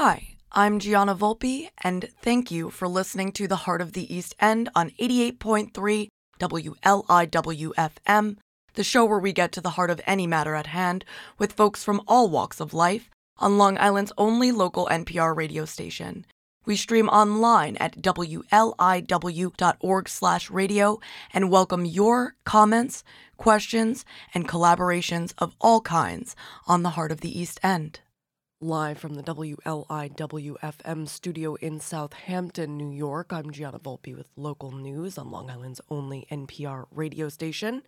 Hi, I'm Gianna Volpe, and thank you for listening to The Heart of the East End on 88.3 WLIWFM, the show where we get to the heart of any matter at hand with folks from all walks of life on Long Island's only local NPR radio station. We stream online at wliw.org/radio and welcome your comments, questions, and collaborations of all kinds on the Heart of the East End. Live from the WLIWFM studio in Southampton, New York, I'm Gianna Volpe with local news on Long Island's only NPR radio station.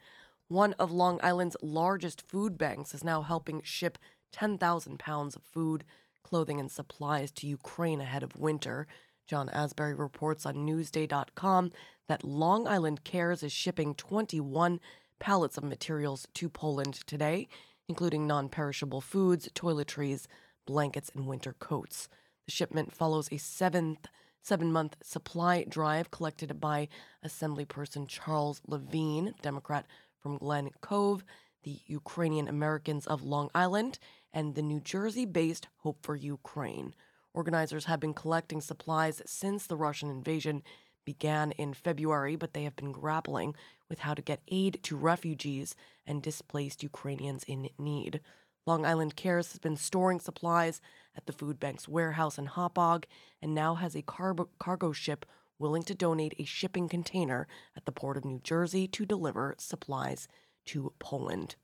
One of Long Island's largest food banks is now helping ship 10,000 pounds of food, clothing, and supplies to Ukraine ahead of winter. John Asbury reports on Newsday.com that Long Island Cares is shipping 21 pallets of materials to Poland today, including non perishable foods, toiletries, blankets, and winter coats. The shipment follows a seventh seven month supply drive collected by Assemblyperson Charles Levine, Democrat from Glen Cove, the Ukrainian Americans of Long Island, and the New Jersey based Hope for Ukraine. Organizers have been collecting supplies since the Russian invasion began in February, but they have been grappling with how to get aid to refugees and displaced Ukrainians in need. Long Island Cares has been storing supplies at the food bank's warehouse in Hauppauge and now has a car- cargo ship willing to donate a shipping container at the port of New Jersey to deliver supplies to Poland.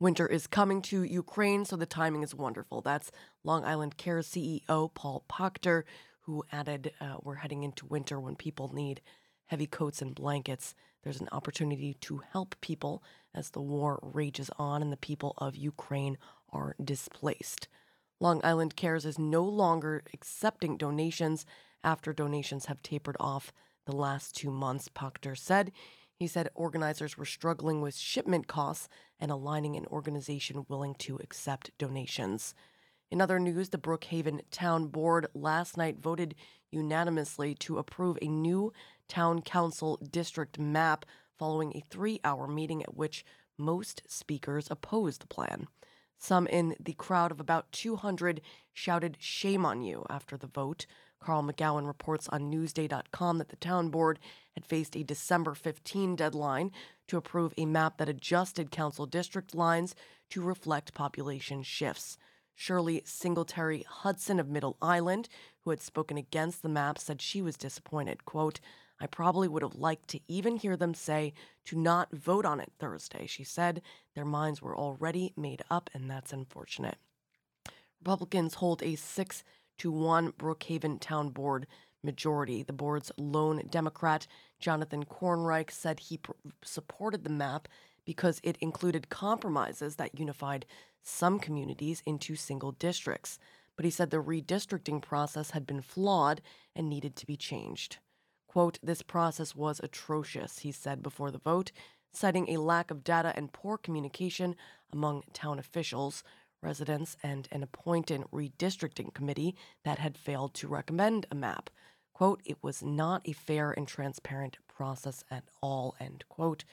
Winter is coming to Ukraine, so the timing is wonderful. That's Long Island Care CEO Paul Pachter, who added, uh, We're heading into winter when people need heavy coats and blankets. There's an opportunity to help people as the war rages on and the people of Ukraine are displaced. Long Island Cares is no longer accepting donations after donations have tapered off the last two months, Pachter said. He said organizers were struggling with shipment costs and aligning an organization willing to accept donations. In other news, the Brookhaven Town Board last night voted unanimously to approve a new town council district map following a three hour meeting at which most speakers opposed the plan. Some in the crowd of about 200 shouted, Shame on you, after the vote. Carl MacGowan reports on Newsday.com that the town board had faced a December 15 deadline to approve a map that adjusted council district lines to reflect population shifts. Shirley Singletary Hudson of Middle Island, who had spoken against the map, said she was disappointed. Quote, I probably would have liked to even hear them say to not vote on it Thursday. She said their minds were already made up, and that's unfortunate. Republicans hold a 6 to 1 Brookhaven Town Board majority. The board's lone Democrat, Jonathan Kornreich, said he pr- supported the map because it included compromises that unified some communities into single districts. But he said the redistricting process had been flawed and needed to be changed. Quote, this process was atrocious, he said before the vote, citing a lack of data and poor communication among town officials, residents, and an appointed redistricting committee that had failed to recommend a map. Quote, it was not a fair and transparent process at all, end quote.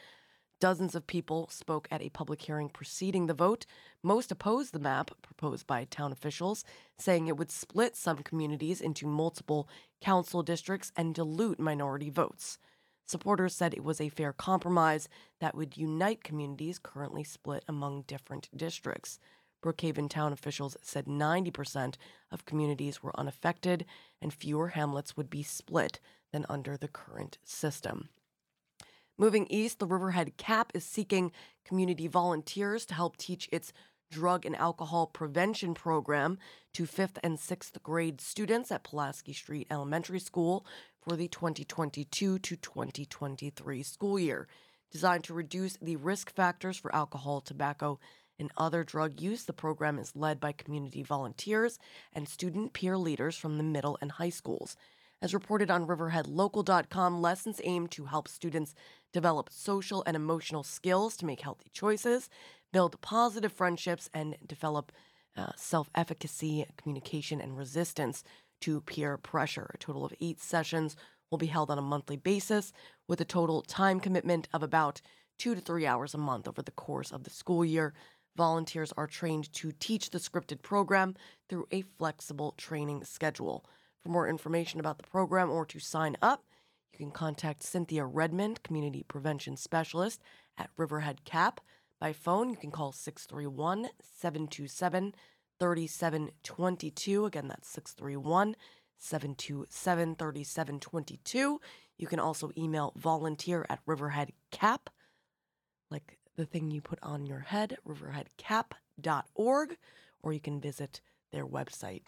Dozens of people spoke at a public hearing preceding the vote. Most opposed the map proposed by town officials, saying it would split some communities into multiple council districts and dilute minority votes. Supporters said it was a fair compromise that would unite communities currently split among different districts. Brookhaven town officials said 90% of communities were unaffected and fewer hamlets would be split than under the current system. Moving east, the Riverhead CAP is seeking community volunteers to help teach its drug and alcohol prevention program to fifth and sixth grade students at Pulaski Street Elementary School for the 2022 to 2023 school year. Designed to reduce the risk factors for alcohol, tobacco, and other drug use, the program is led by community volunteers and student peer leaders from the middle and high schools. As reported on RiverheadLocal.com, lessons aim to help students develop social and emotional skills to make healthy choices, build positive friendships, and develop uh, self efficacy, communication, and resistance to peer pressure. A total of eight sessions will be held on a monthly basis with a total time commitment of about two to three hours a month over the course of the school year. Volunteers are trained to teach the scripted program through a flexible training schedule. For more information about the program or to sign up, you can contact Cynthia Redmond, Community Prevention Specialist at Riverhead CAP. By phone, you can call 631 727 3722. Again, that's 631 727 3722. You can also email volunteer at Riverhead CAP, like the thing you put on your head, riverheadcap.org, or you can visit their website.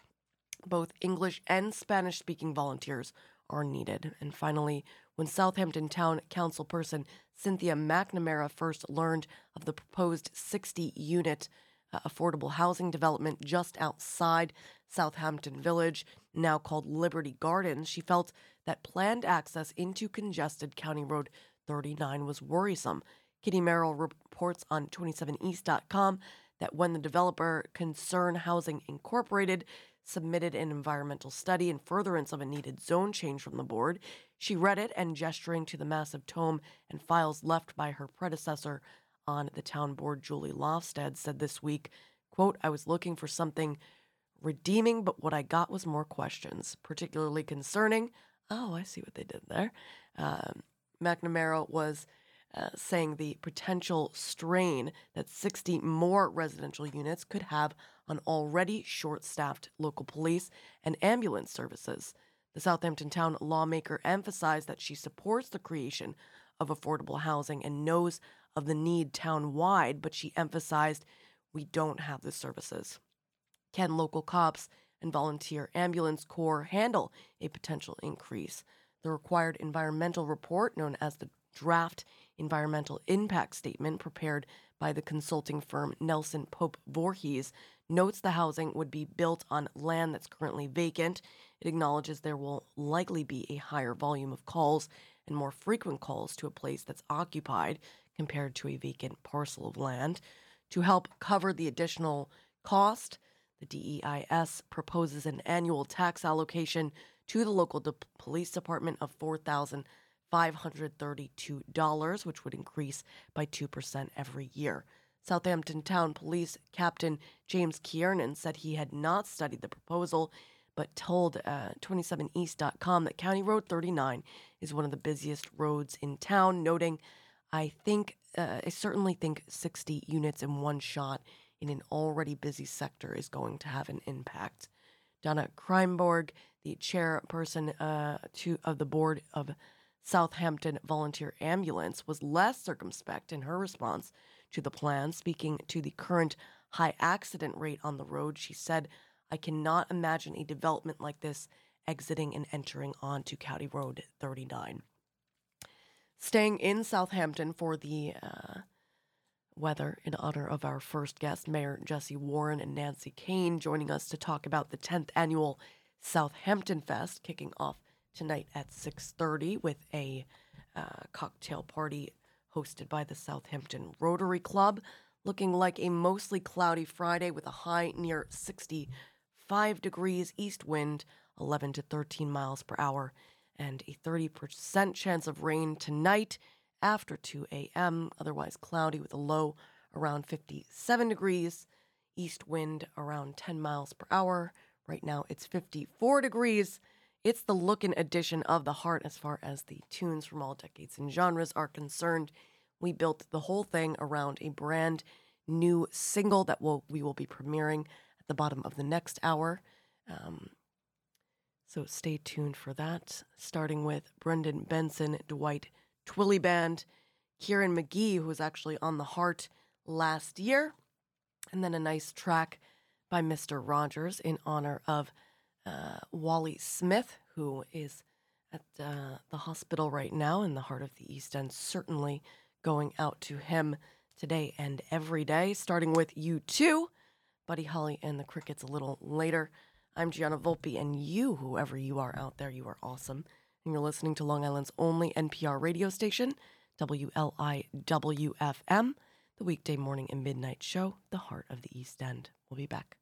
Both English and Spanish speaking volunteers are needed. And finally, when Southampton Town Council person Cynthia McNamara first learned of the proposed 60 unit uh, affordable housing development just outside Southampton Village, now called Liberty Gardens, she felt that planned access into congested County Road 39 was worrisome. Kitty Merrill reports on 27east.com that when the developer Concern Housing Incorporated submitted an environmental study in furtherance of a needed zone change from the board, she read it and gesturing to the massive tome and files left by her predecessor on the town board, Julie Lofstad, said this week, quote, I was looking for something redeeming, but what I got was more questions, particularly concerning, oh, I see what they did there. Um, McNamara was uh, saying the potential strain that 60 more residential units could have on already short staffed local police and ambulance services. The Southampton town lawmaker emphasized that she supports the creation of affordable housing and knows of the need town wide, but she emphasized we don't have the services. Can local cops and volunteer ambulance corps handle a potential increase? The required environmental report, known as the draft environmental impact statement prepared by the consulting firm Nelson Pope Voorhis, notes the housing would be built on land that's currently vacant. It acknowledges there will likely be a higher volume of calls and more frequent calls to a place that's occupied compared to a vacant parcel of land. To help cover the additional cost, the DEIS proposes an annual tax allocation to the local de- police department of $4,532, which would increase by 2% every year. Southampton Town Police Captain James Kiernan said he had not studied the proposal, but told uh, 27east.com that County Road 39 is one of the busiest roads in town, noting I think, uh, I certainly think 60 units in one shot in an already busy sector is going to have an impact. Donna Kreinborg, the chairperson uh, to, of the board of Southampton Volunteer Ambulance, was less circumspect in her response to the plan. Speaking to the current high accident rate on the road, she said, I cannot imagine a development like this exiting and entering onto County Road 39 staying in Southampton for the uh, weather in honor of our first guest, Mayor Jesse Warren and Nancy Kane, joining us to talk about the 10th annual Southampton Fest, kicking off tonight at 6:30 with a uh, cocktail party hosted by the Southampton Rotary Club. Looking like a mostly cloudy Friday with a high near 65 degrees, east wind 11 to 13 miles per hour and a 30% chance of rain tonight after 2 a.m., otherwise cloudy with a low around 57 degrees, east wind around 10 miles per hour. Right now it's 54 degrees. It's the look and addition of the heart as far as the tunes from all decades and genres are concerned. We built the whole thing around a brand new single that will we will be premiering at the bottom of the next hour. Um, so stay tuned for that. Starting with Brendan Benson, Dwight Twilley Band, Kieran McGee, who was actually on the Heart last year, and then a nice track by Mr. Rogers in honor of uh, Wally Smith, who is at uh, the hospital right now in the heart of the East End. Certainly going out to him today and every day, starting with you too, Buddy Holly and the Crickets a little later. I'm Gianna Volpe, and you, whoever you are out there, you are awesome. And you're listening to Long Island's only NPR radio station, WLIWFM, the weekday morning and midnight show, The Heart of the East End. We'll be back.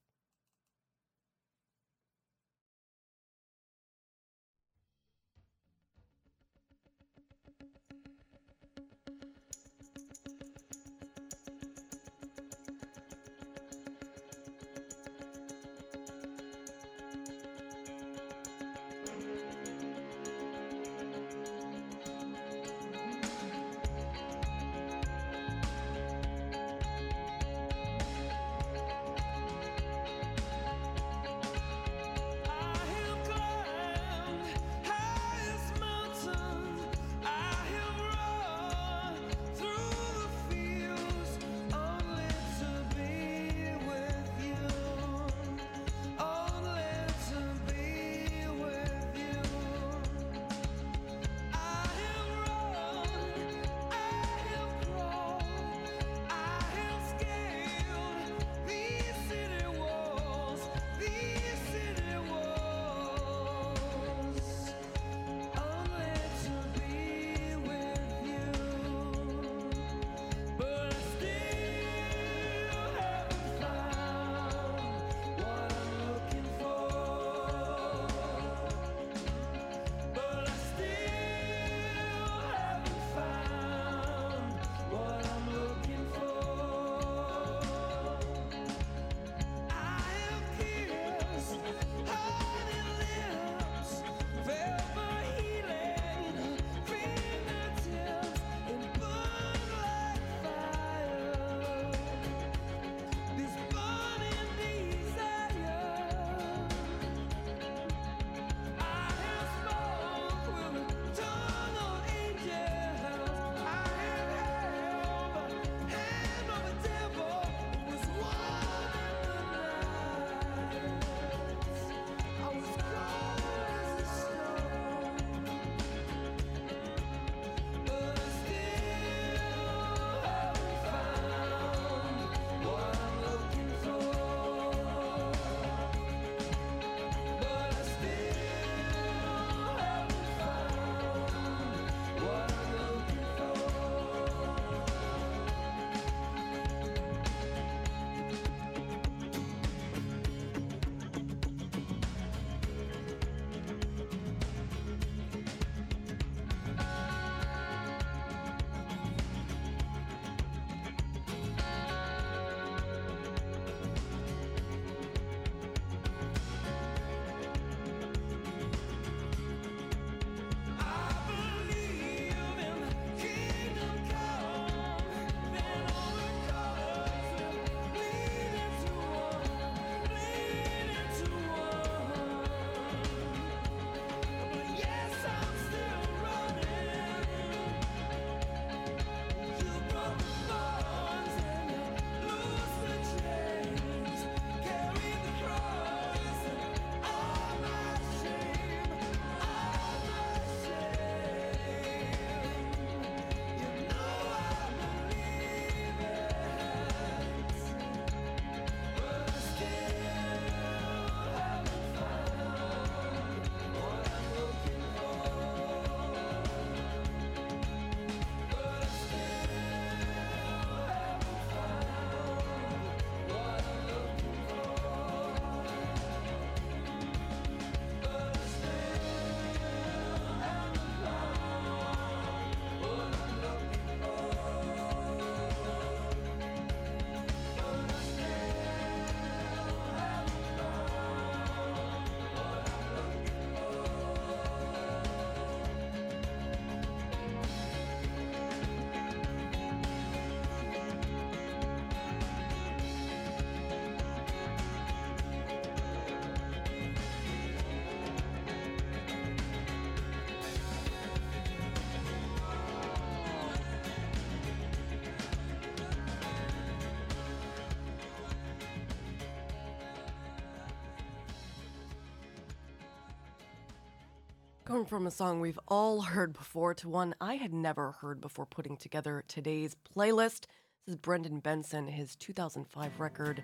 Going from a song we've all heard before to one I had never heard before putting together today's playlist. This is Brendan Benson, his 2005 record,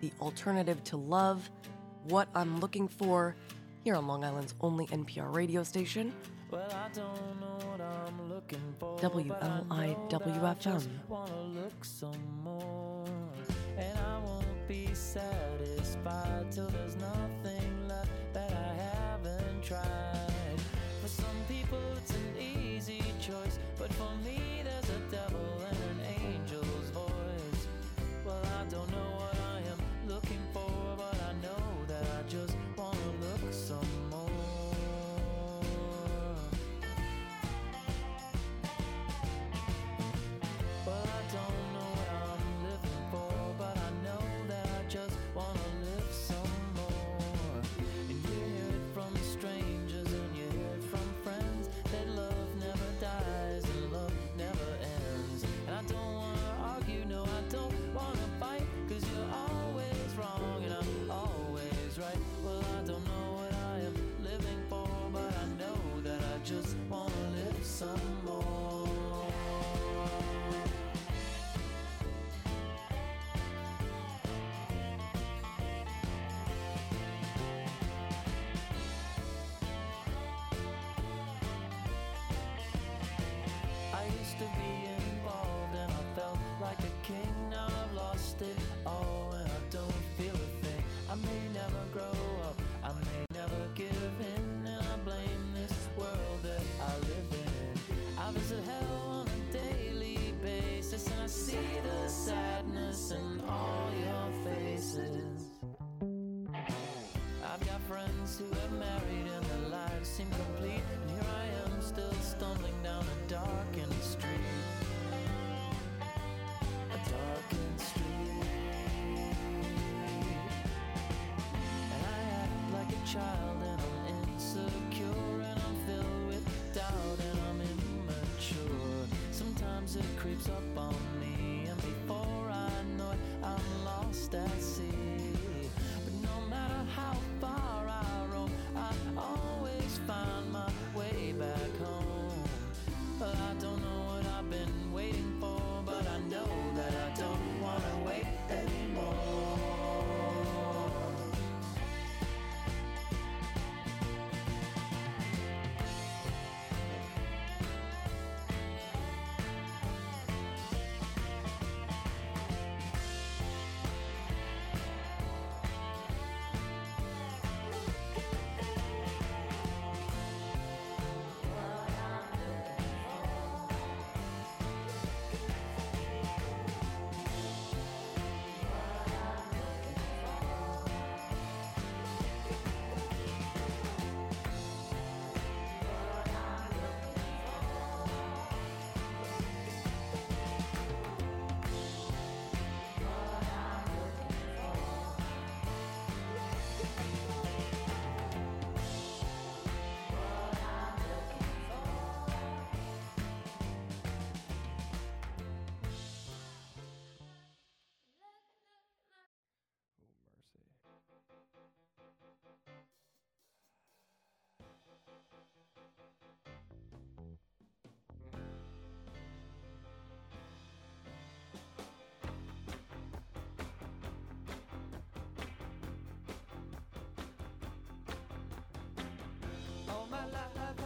The Alternative to Love, What I'm Looking For, here on Long Island's only NPR radio station. Well, I don't know what I'm looking for. WLIWFM. And I won't be satisfied till there's nothing left that I haven't tried. just wanna live some child and I'm insecure and I'm filled with doubt and I'm immature. Sometimes it creeps up on me.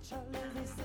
such a lazy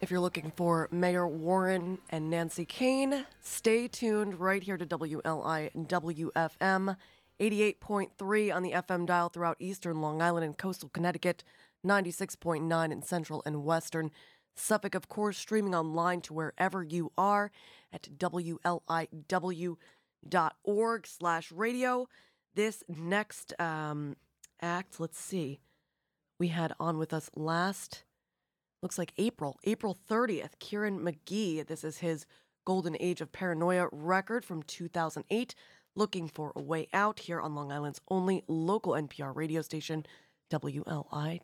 If you're looking for Mayor Warren and Nancy Kane, stay tuned right here to WLI WFM 88.3 on the FM dial throughout eastern Long Island and coastal Connecticut, 96.9 in central and western Suffolk, of course, streaming online to wherever you are at WLIW.org slash radio. This next um, act, let's see, we had on with us last looks like April, April 30th. Kieran McGee, this is his Golden Age of Paranoia record from 2008. Looking for a way out here on Long Island's only local NPR radio station, WLI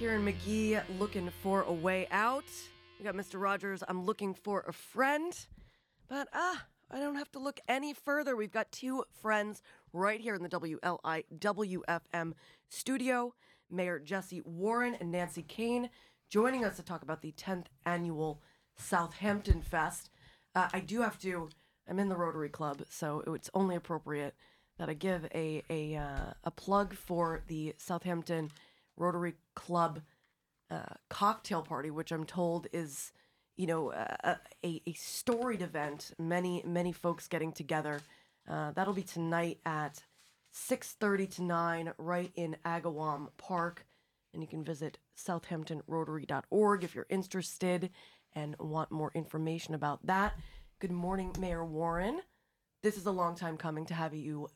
Kieran McGee looking for a way out. We got Mr. Rogers. I'm looking for a friend. But ah, I don't have to look any further. We've got two friends right here in the WLI WFM studio Mayor Jesse Warren and Nancy Kane joining us to talk about the 10th annual Southampton Fest. Uh, I do have to, I'm in the Rotary Club, so it's only appropriate that I give a, a, uh, a plug for the Southampton Rotary Club uh, cocktail party, which I'm told is, you know, a, a, storied event. Many many folks getting together. Uh, that'll be tonight at 6:30 to 9, right in Agawam Park, and you can visit SouthamptonRotary.org if you're interested and want more information about that. Good morning, Mayor Warren. This is a long time coming to have you.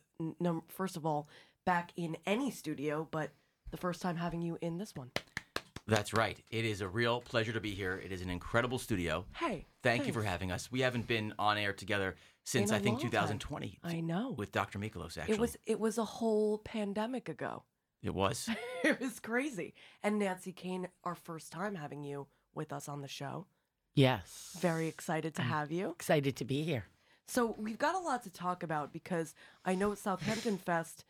First of all, back in any studio, but the first time having you in this one. That's right. It is a real pleasure to be here. It is an incredible studio. Hey, Thank you for having us. We haven't been on air together since I think long time. 2020. I know. With Dr. Mikolos, actually. It was it was a whole pandemic ago. It was. it was crazy. And Nancy Kane, our first time having you with us on the show. Yes. Very excited to have you. Excited to be here. So we've got a lot to talk about because I know Southampton Fest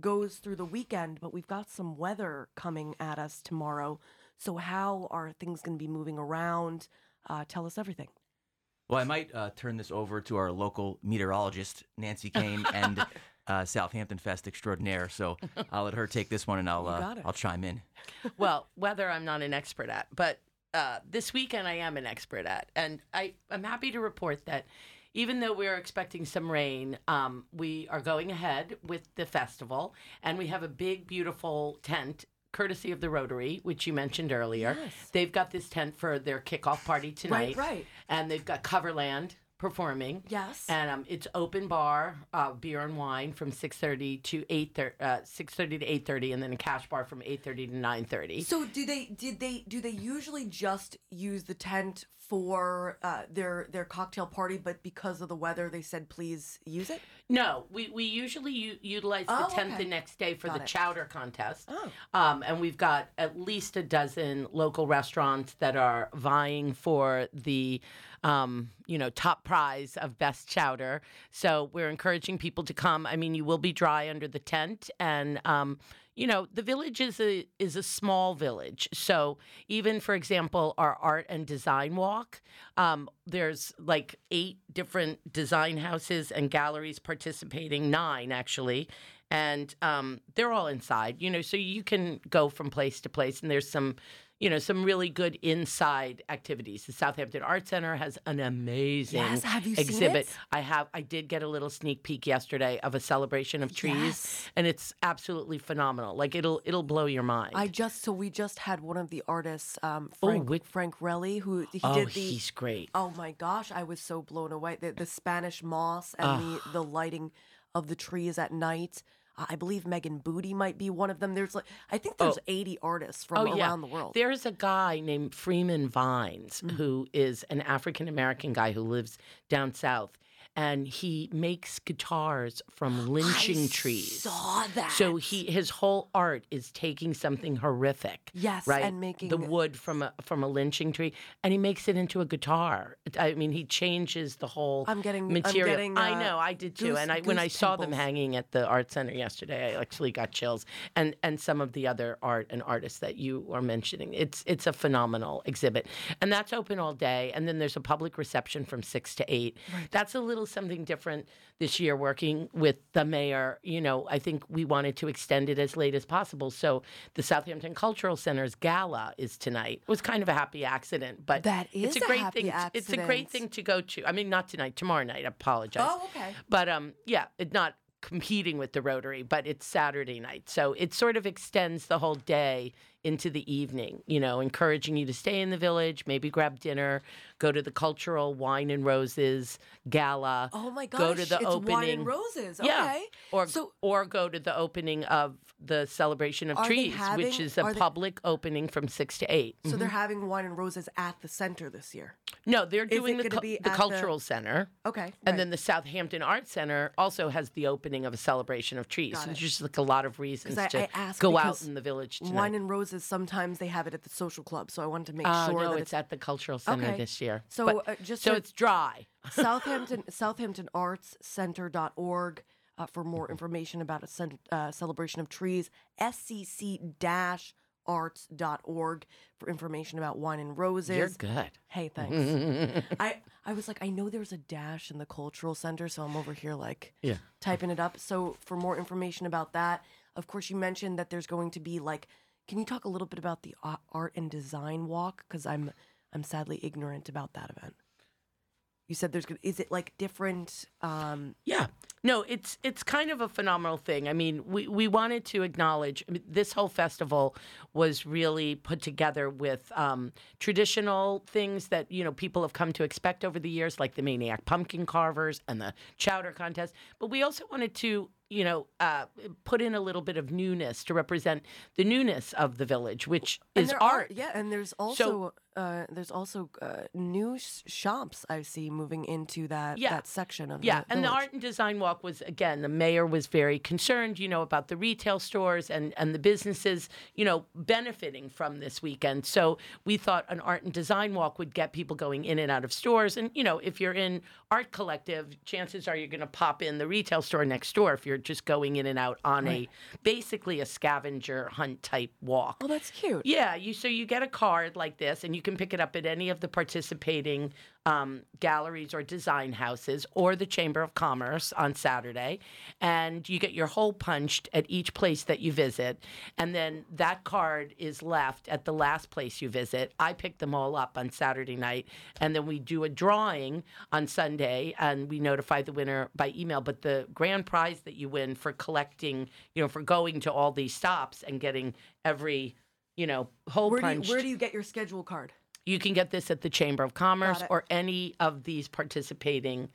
goes through the weekend, but we've got some weather coming at us tomorrow. So how are things going to be moving around? Uh, tell us everything. Well, I might uh, turn this over to our local meteorologist, Nancy Kane, and uh, Southampton Fest extraordinaire. So I'll let her take this one, and I'll uh. I'll chime in. well, weather I'm not an expert at, but uh, this weekend I am an expert at, and I I'm happy to report that even though we're expecting some rain, um, we are going ahead with the festival, and we have a big, beautiful tent. Courtesy of the Rotary, which you mentioned earlier, Yes. they've got this tent for their kickoff party tonight. right. And they've got Coverland performing. Yes. And um, it's open bar, uh, beer and wine from six thirty to eight thirty, uh, six thirty to eight thirty, and then a cash bar from eight thirty to nine thirty. So do they did they do they usually just use the tent for uh, their their cocktail party, but because of the weather, they said please use it? No, we, we usually u- utilize the Oh, tent okay. the next day for Got the it. chowder contest. Oh. Um, and we've got at least a dozen local restaurants that are vying for the, um, you know, top prize of best chowder. So we're encouraging people to come. I mean, you will be dry under the tent, and um, you know, the village is a is a small village. So even for example, our art and design walk, um, there's like eight different design houses and galleries participating, nine actually, and um, they're all inside. You know, so you can go from place to place, and there's some. You know, some really good inside activities. The Southampton Art Center has an amazing Yes, have you seen exhibit. it? I have. I did get a little sneak peek yesterday of a celebration of trees, Yes. and it's absolutely phenomenal. Like it'll it'll blow your mind. I just so we just had one of the artists, um, Frank which- Frank Relli, who he oh, did the. he's great. Oh my gosh, I was so blown away. The, the Spanish moss and the, the lighting of the trees at night. I believe Megan Booty might be one of them. There's like I think oh. there's 80 artists from oh, around the world. There's a guy named Freeman Vines mm-hmm. who is an African American guy who lives down south, and he makes guitars from lynching trees. saw that. So he his whole art is taking something horrific, Yes, right, and making- the wood from a from a lynching tree, and he makes it into a guitar. I mean, he changes the whole. I'm getting- I'm material. getting, I uh, know, I did too, goose- and I when I goose saw them hanging at the art center yesterday, I actually got chills, and and some of the other art and artists that you are mentioning. It's it's a phenomenal exhibit, and that's open all day. And then there's a public reception from six to eight. That's a little something different this year. Working with the mayor, you know, I think we wanted to extend it as late as possible. So the Southampton Cultural Center's gala is tonight. It was kind of a happy accident, but That is it's a a great thing. It's a great thing to go to. I mean, not tonight, tomorrow night. I apologize. Oh, okay. But um, yeah, it not competing with the Rotary, but it's Saturday night, so it sort of extends the whole day into the evening. You know, encouraging you to stay in the village, maybe grab dinner, go to the cultural wine and roses gala. Oh my Go to gosh, the it's opening. Wine and Roses. Yeah. Okay. Or So- or go to the opening of the celebration of Are trees, which is a are they- public opening from six to eight. So they're having Wine and Roses at the center this year. No, they're doing the, be the at the- cultural center. Okay, And right. then the Southampton Art Center also has the opening of a celebration of trees. Got So it. just like a lot of reasons I, to I go out in the village tonight. Wine and Roses. Sometimes they have it at the social club, so I wanted to make Oh, sure no, that it's at the cultural center Okay. this year. So, But- uh, just so it's dry. Southampton SouthamptonArtsCenter.org uh, for more information about a cen- uh, celebration of trees. SCC arts.org for information about wine and roses. You're good. Hey, thanks. I I was like, I know there's a dash in the cultural center, so I'm over here like Yeah. typing it up. So for more information about that, of course, you mentioned that there's going to be like, can you talk a little bit about the art and design walk? Because I'm I'm sadly ignorant about that event. You said there's gonna is it like different? Um, Yeah. No, it's it's kind of a phenomenal thing. I mean, we, we wanted to acknowledge I mean, this whole festival was really put together with um, traditional things that you know people have come to expect over the years, like the Maniac Pumpkin Carvers and the Chowder Contest. But we also wanted to you know, uh, put in a little bit of newness to represent the newness of the village, which And is art. Are, yeah, and there's also uh, there's also uh, new sh- shops I see moving into that Yeah. that section of Yeah, the and the art and design walk was again the mayor was very concerned, you know, about the retail stores and and the businesses, you know, benefiting from this weekend. So we thought an art and design walk would get people going in and out of stores. And you know, if you're in art collective, chances are you're going to pop in the retail store next door if you're just going in and out on a basically a scavenger hunt type walk. Oh, that's cute. Yeah, you so you get a card like this, and you can pick it up at any of the participating um, galleries or design houses or the Chamber of Commerce on Saturday, and you get your hole punched at each place that you visit, and then that card is left at the last place you visit. I pick them all up on Saturday night, and then we do a drawing on Sunday, and we notify the winner by email. But the grand prize that you win for collecting, you know, for going to all these stops and getting every you know, hole Where do, you, punched. where do you get your schedule card? You can get this at the Chamber of Commerce or any of these participating.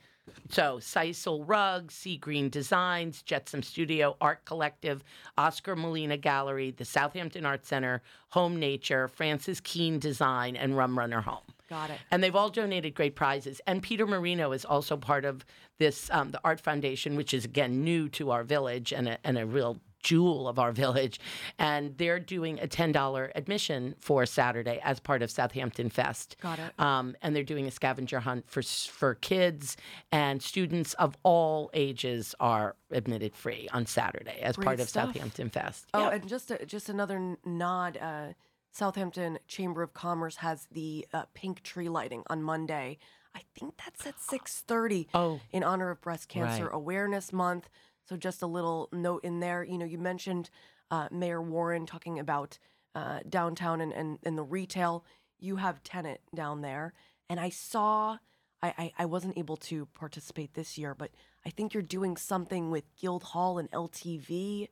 So, Sisal Rugs, Sea Green Designs, Jetsam Studio, Art Collective, Oscar Molina Gallery, the Southampton Art Center, Home Nature, Francis Keene Design, and Rum Runner Home. Got it. And they've all donated great prizes. And Peter Marino is also part of this, um, the Art Foundation, which is again new to our village and a, and a real jewel of our village. And they're doing a $10 admission for Saturday as part of Southampton Fest. Got it. Um, and they're doing a scavenger hunt for for kids and students of all ages are admitted free on Saturday as Great part of stuff. Southampton Fest. Oh, Yeah. and just a, just another nod. Uh, Southampton Chamber of Commerce has the uh, pink tree lighting on Monday. I think that's at six thirty. Oh. in honor of Breast Cancer Right. Awareness Month. So just a little note in there. You know, you mentioned uh, Mayor Warren talking about uh, downtown and, and and the retail. You have tenant down there, and I saw. I, I, I wasn't able to participate this year, but I think you're doing something with Guildhall and LTV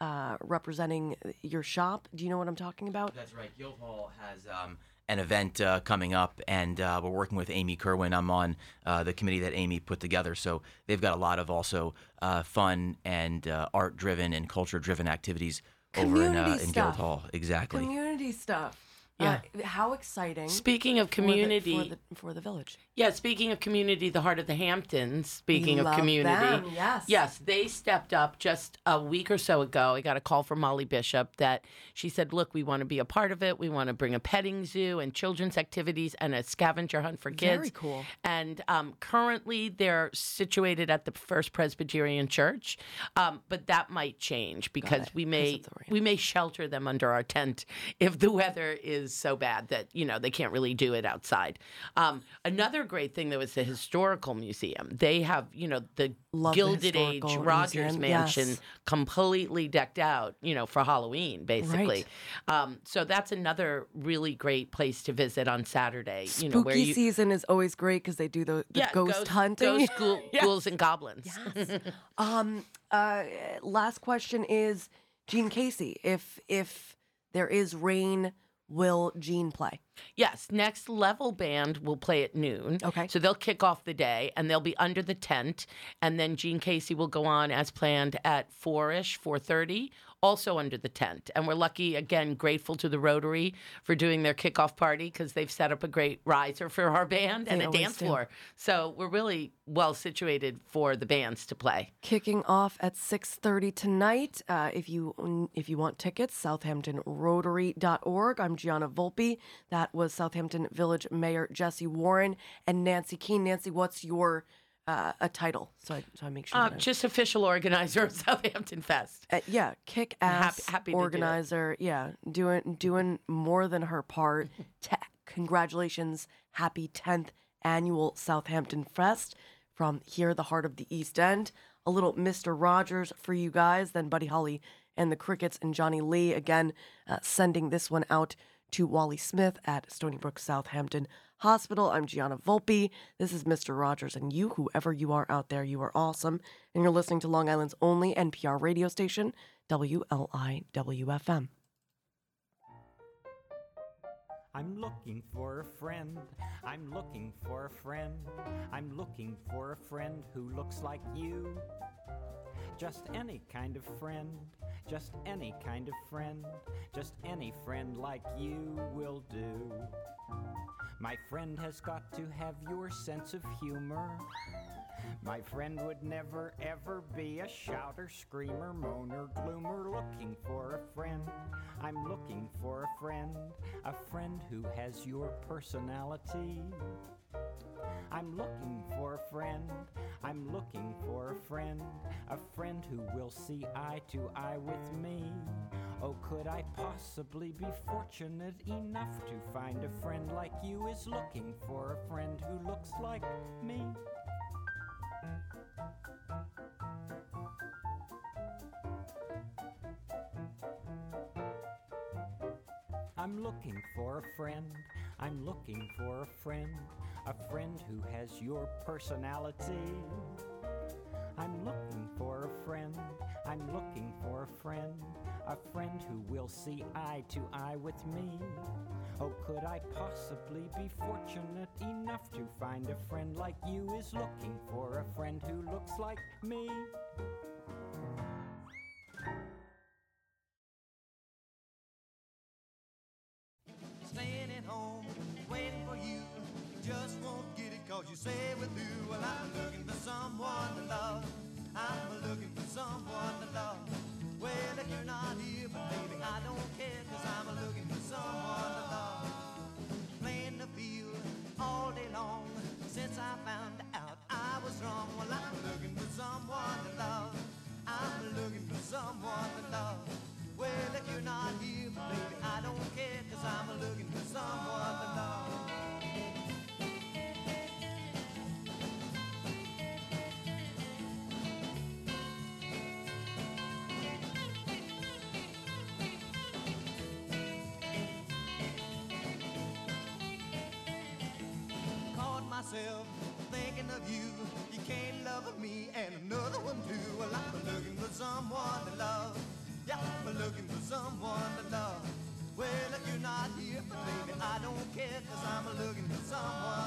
uh, representing your shop. Do you know what I'm talking about? That's right. Guildhall has um, an event uh, coming up, and uh, we're working with Amy Kerwin. I'm on uh, the committee that Amy put together, so they've got a lot of also uh, fun and uh, art-driven and culture-driven activities over in, uh, in. Guildhall. Exactly. Community stuff. Yeah. Uh, how exciting. Speaking of for the- community, for the, for the village. Yeah, speaking of community, the Heart of the Hamptons, speaking of community. them, yes. Yes, they stepped up just a week or so ago. I got a call from Molly Bishop that she said, Look, we want to be a part of it. We want to bring a petting zoo and children's activities and a scavenger hunt for kids. Very cool. And um, currently they're situated at the First Presbyterian Church, um, but that might change because we may of the rain. we may shelter them under our tent if the weather is so bad that you know they can't really do it outside. Um, another great thing though is the historical museum. They have you know the Love the Gilded Age Rogers museum, Mansion yes. completely decked out, you know, for Halloween basically. Um, so that's another really great place to visit on Saturday. you know, Spooky where you season is always great because they do the, the yeah, ghost ghost, hunting. ghost ghoul, Yes. ghouls and goblins. Um. Uh. Last question is Gene Casey. If if there is rain, will Gene play? Yes, next level band will play at noon. Okay. So they'll kick off the day and they'll be under the tent. And then Gene Casey will go on as planned at four ish, four thirty, also under the tent. And we're lucky, again, grateful to the Rotary for doing their kickoff party because they've set up a great riser for our band and a dance do. floor. So we're really well situated for the bands to play. Kicking off at six thirty tonight. Uh, if you if you want tickets, SouthamptonRotary.org. I'm Gianna Volpe. That was Southampton Village Mayor Jesse Warren and Nancy Keene. Nancy, what's your uh, a title? So I, so I make sure. Uh, just official organizer of Southampton Fest. Uh, yeah, kick ass Happy- happy to do organizer. Yeah, doing doing more than her part. Te- congratulations, happy tenth annual Southampton Fest from here, the heart of the East End. A little Mister Rogers for you guys, then Buddy Holly and the Crickets and Johnny Lee again, uh, sending this one out to Wally Smith at Stony Brook Southampton Hospital. I'm Gianna Volpe. This is Mr. Rogers, and you, whoever you are out there, you are awesome. And you're listening to Long Island's only NPR radio station, WLIWFM. I'm looking for a friend. I'm looking for a friend. I'm looking for a friend who looks like you. Just any kind of friend. Just any kind of friend. Just any friend like you will do. My friend has got to have your sense of humor. My friend would never ever be a shouter, screamer, moaner, gloomer. Looking for a friend. I'm looking for a friend. A friend who has your personality. I'm looking for a friend. I'm looking for a friend. A friend who will see eye to eye with me. Oh, could I possibly be fortunate enough to find a friend like you is looking for a friend who looks like me? I'm looking for a friend. I'm looking for a friend. A friend who has your personality. I'm looking for a friend. I'm looking for a friend. A friend who will see eye to eye with me. Oh, could I possibly be fortunate enough to find a friend like you is looking for a friend who looks like me? Cause you say we're through. Well, I'm looking for someone to love. I'm looking for someone myself thinking of you. You can't love me and another one too. Well, I'm looking for someone to love. Yeah, I'm looking for someone to love. Well, if you're not here, baby, I don't care, cause I'm looking for someone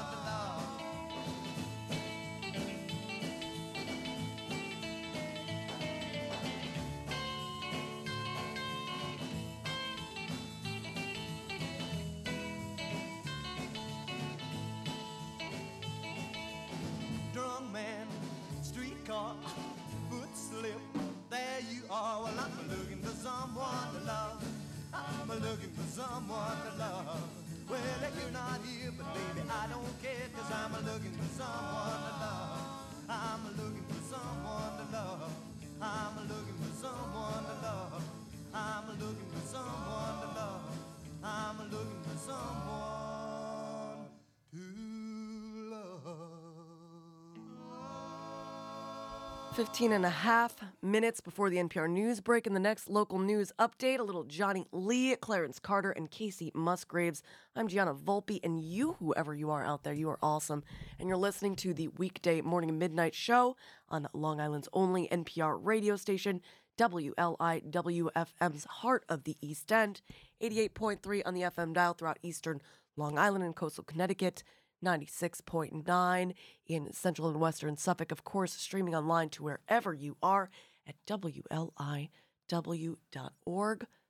15 and a half minutes before the NPR news break. In the next local news update, a little Johnny Lee, Clarence Carter, and Kacey Musgraves. I'm Gianna Volpe, and you, whoever you are out there, you are awesome. And you're listening to the weekday morning and midnight show on Long Island's only NPR radio station, WLIWFM's Heart of the East End, 88.3 on the FM dial throughout eastern Long Island and coastal Connecticut. 96.9 in central and western Suffolk. Of course, streaming online to wherever you are at WLIW.org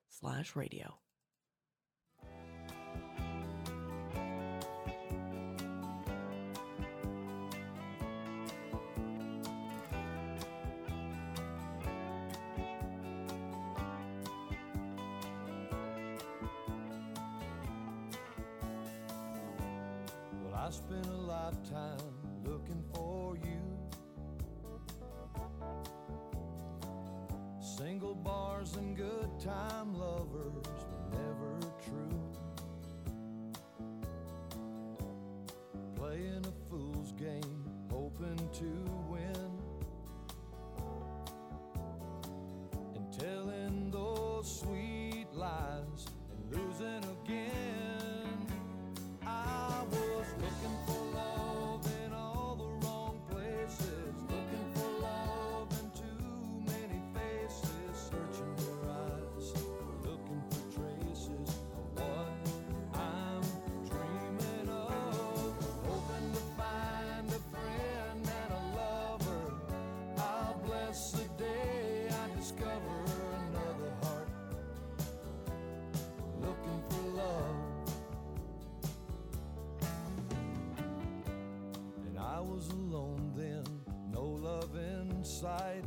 slash radio. Lifetime looking for you. Single bars and good time lovers were never true. Playing a fool's game, hoping to sight.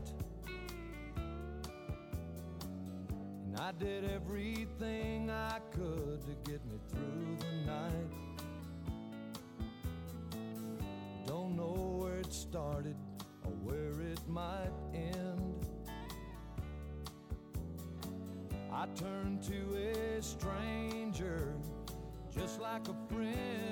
And I did everything I could to get me through the night. Don't know where it started or where it might end. I turned to a stranger just like a friend.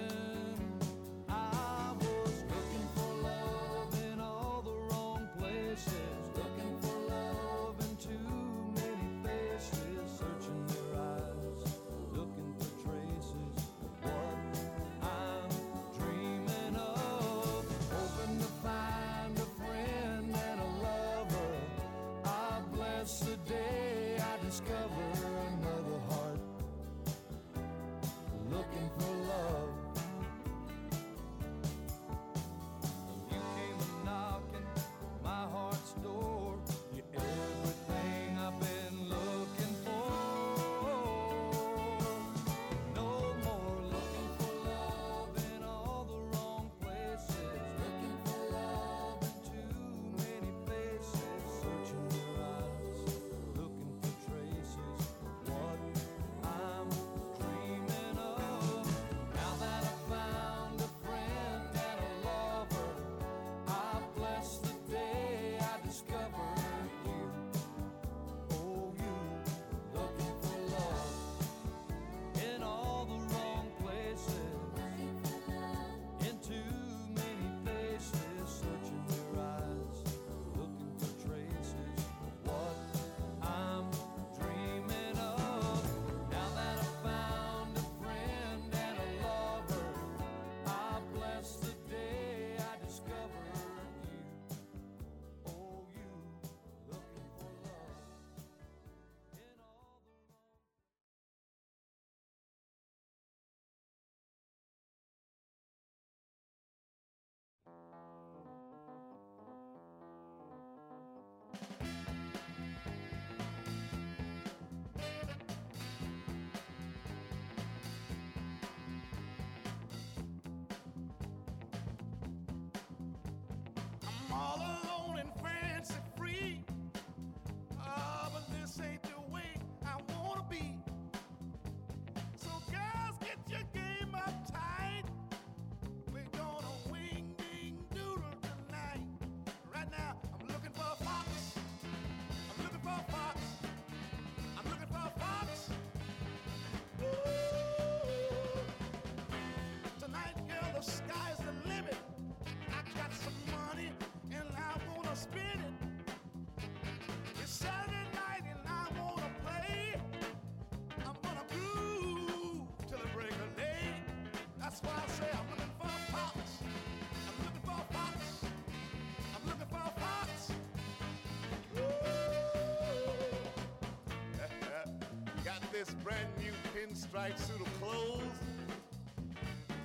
this brand new pinstripe suit of clothes,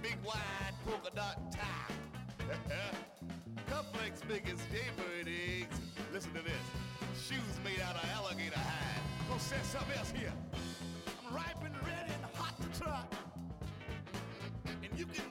big wide polka dot tie, cufflinks big as jaybird eggs. Listen to this, shoes made out of alligator hide. Go set something else here. I'm ripe and ready and hot to trot, and you can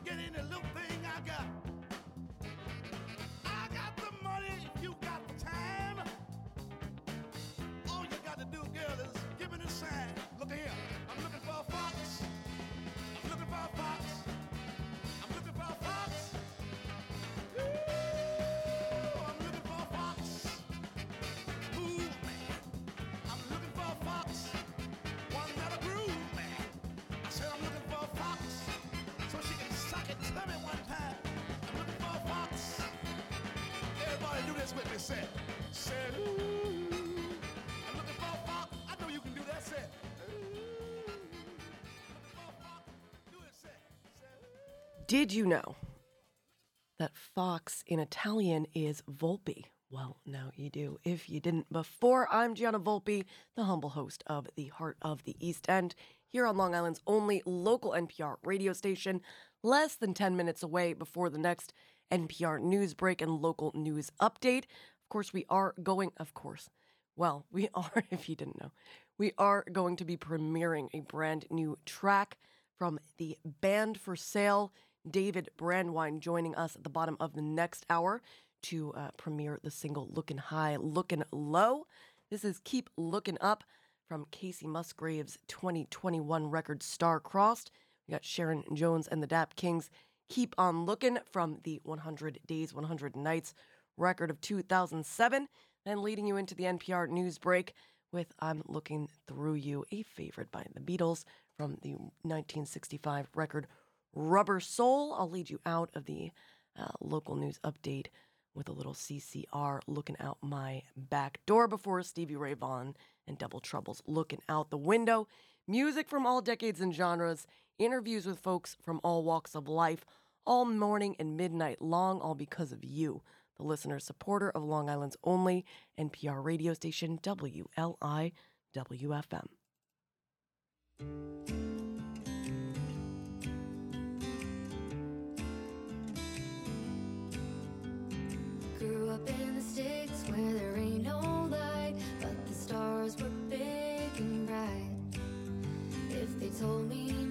set. Said, ooh, I'm looking for a. I know you can do that set. Did you know that fox in Italian is Volpe? Well, now you do. If you didn't before, I'm Gianna Volpe, the humble host of The Heart of the East End, here on Long Island's only local NPR radio station, less than 10 minutes away before the next NPR news break and local news update. Of course, we are going, of course. Well, we are, if you didn't know, we are going to be premiering a brand new track from the band for sale. David Brandwine joining us at the bottom of the next hour to uh, premiere the single Looking High, Looking Low. This is Keep Looking Up from Kacey Musgrave's 2021 record Star Crossed. We got Sharon Jones and the Dap Kings. Keep on Looking from the 100 Days, 100 Nights record of 2007. Then leading you into the NPR news break with I'm Looking Through You, a favorite by the Beatles from the 1965 record Rubber Soul. I'll lead you out of the uh, local news update with a little CCR looking out my back door before Stevie Ray Vaughan and Double Troubles looking out the window. Music from all decades and genres, interviews with folks from all walks of life, all morning and midnight long, all because of you, the listener supporter of Long Island's only NPR radio station, WLI WFM. Grew up in the sticks where there ain't no light, but the stars were big and bright. If they told me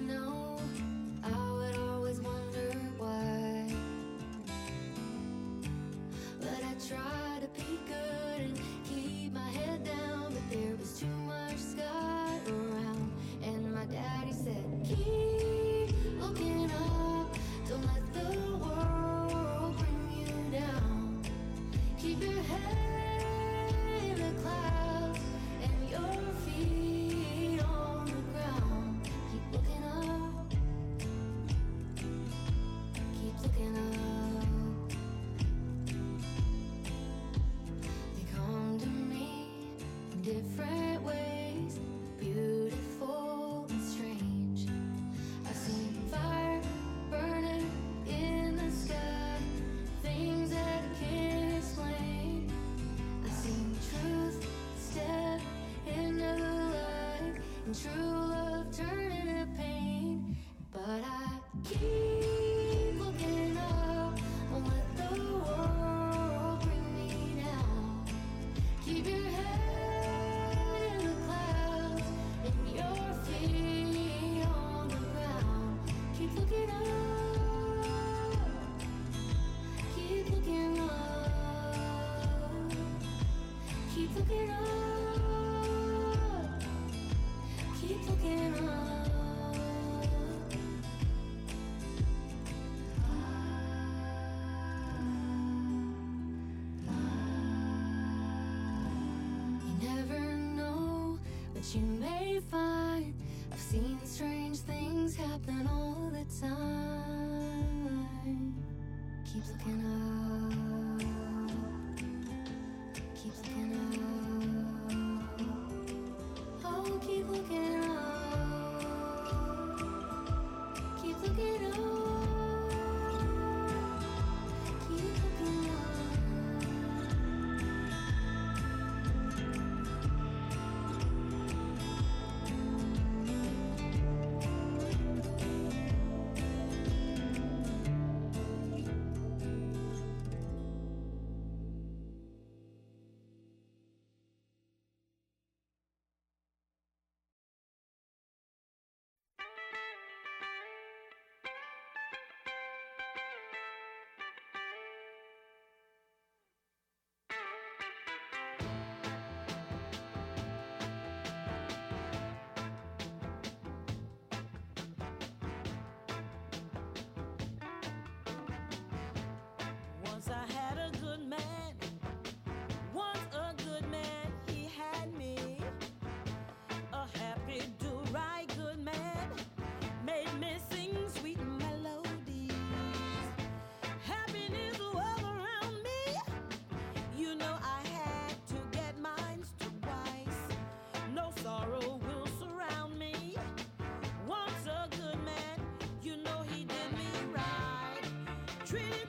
treated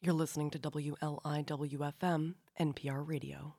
You're listening to WLIWFM, NPR Radio.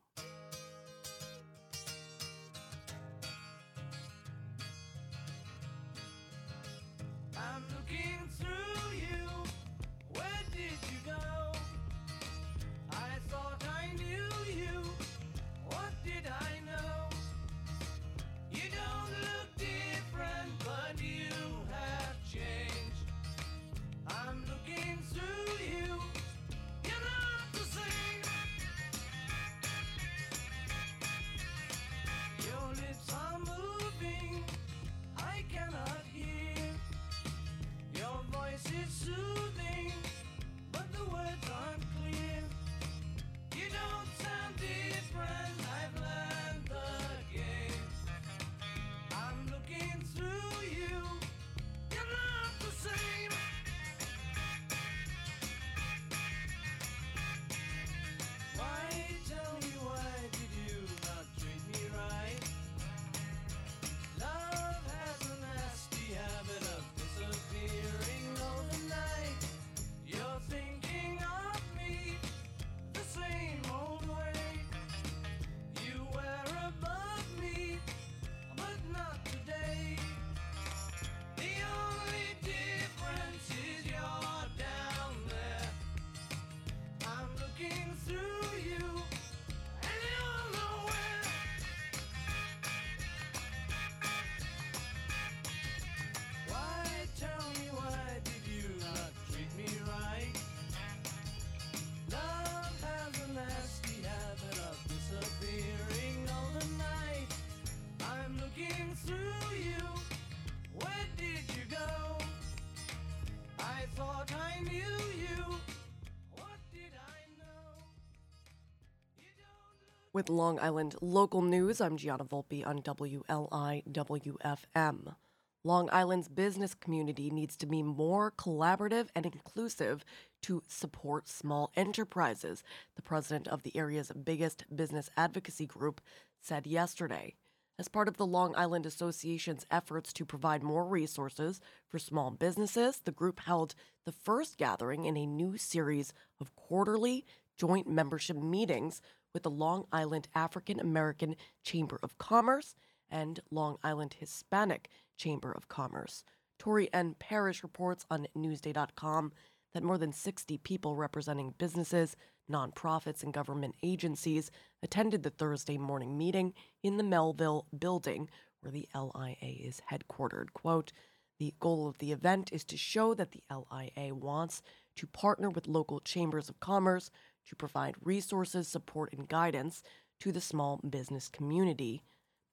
With Long Island local news, I'm Gianna Volpe on WLIWFM. Long Island's business community needs to be more collaborative and inclusive to support small enterprises, the president of the area's biggest business advocacy group said yesterday. As part of the Long Island Association's efforts to provide more resources for small businesses, the group held the first gathering in a new series of quarterly joint membership meetings with the Long Island African American Chamber of Commerce and Long Island Hispanic Chamber of Commerce. Tori N. Parrish reports on Newsday.com that more than 60 people representing businesses, nonprofits, and government agencies attended the Thursday morning meeting in the Melville building where the LIA is headquartered. Quote, the goal of the event is to show that the LIA wants to partner with local chambers of commerce to provide resources, support, and guidance to the small business community,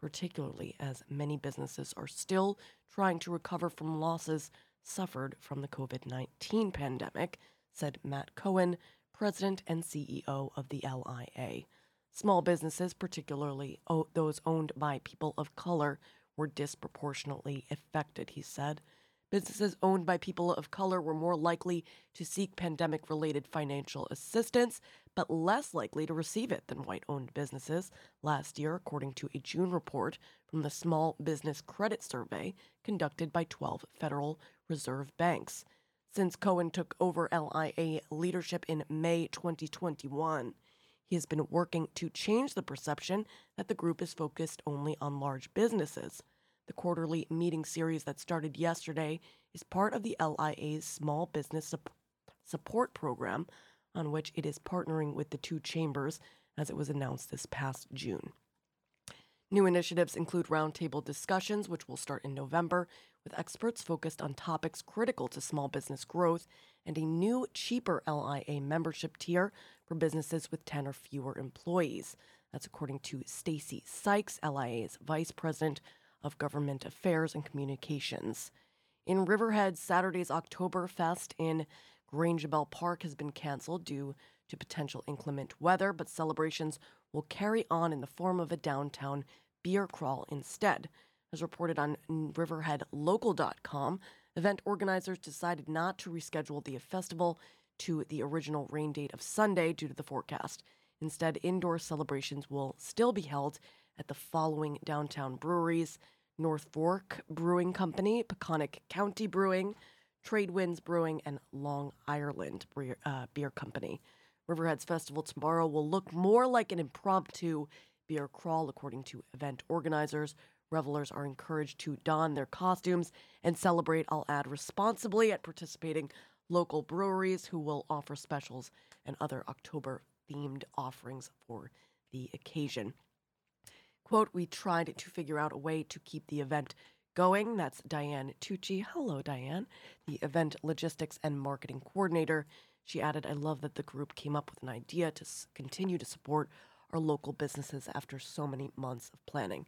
particularly as many businesses are still trying to recover from losses suffered from the COVID 19 pandemic, said Matt Cohen, president and CEO of the LIA. Small businesses, particularly those owned by people of color, were disproportionately affected, he said. Businesses owned by people of color were more likely to seek pandemic related financial assistance, but less likely to receive it than white owned businesses last year, according to a June report from the Small Business Credit Survey conducted by 12 Federal Reserve banks. Since Cohen took over LIA leadership in May 2021, he has been working to change the perception that the group is focused only on large businesses. The quarterly meeting series that started yesterday is part of the LIA's Small Business Sup- Support Program, on which it is partnering with the two chambers, as it was announced this past June. New initiatives include roundtable discussions, which will start in November, with experts focused on topics critical to small business growth, and a new, cheaper LIA membership tier for businesses with 10 or fewer employees. That's according to Stacy Sykes, LIA's Vice President of Government Affairs and Communications. In Riverhead, Saturday's Oktoberfest in Grangebel Park has been canceled due to potential inclement weather, but celebrations will carry on in the form of a downtown beer crawl instead. As reported on riverheadlocal.com, event organizers decided not to reschedule the festival to the original rain date of Sunday due to the forecast. Instead, indoor celebrations will still be held at the following downtown breweries North Fork Brewing Company, Peconic County Brewing, Trade Winds Brewing, and Long Ireland Beer, uh, Beer Company. Riverhead's festival tomorrow will look more like an impromptu beer crawl, according to event organizers. Revelers are encouraged to don their costumes and celebrate, I'll add, responsibly at participating local breweries who will offer specials and other October themed offerings for the occasion. Quote, we tried to figure out a way to keep the event going. That's Diane Tucci. Hello, Diane, the event logistics and marketing coordinator. She added, I love that the group came up with an idea to continue to support our local businesses after so many months of planning.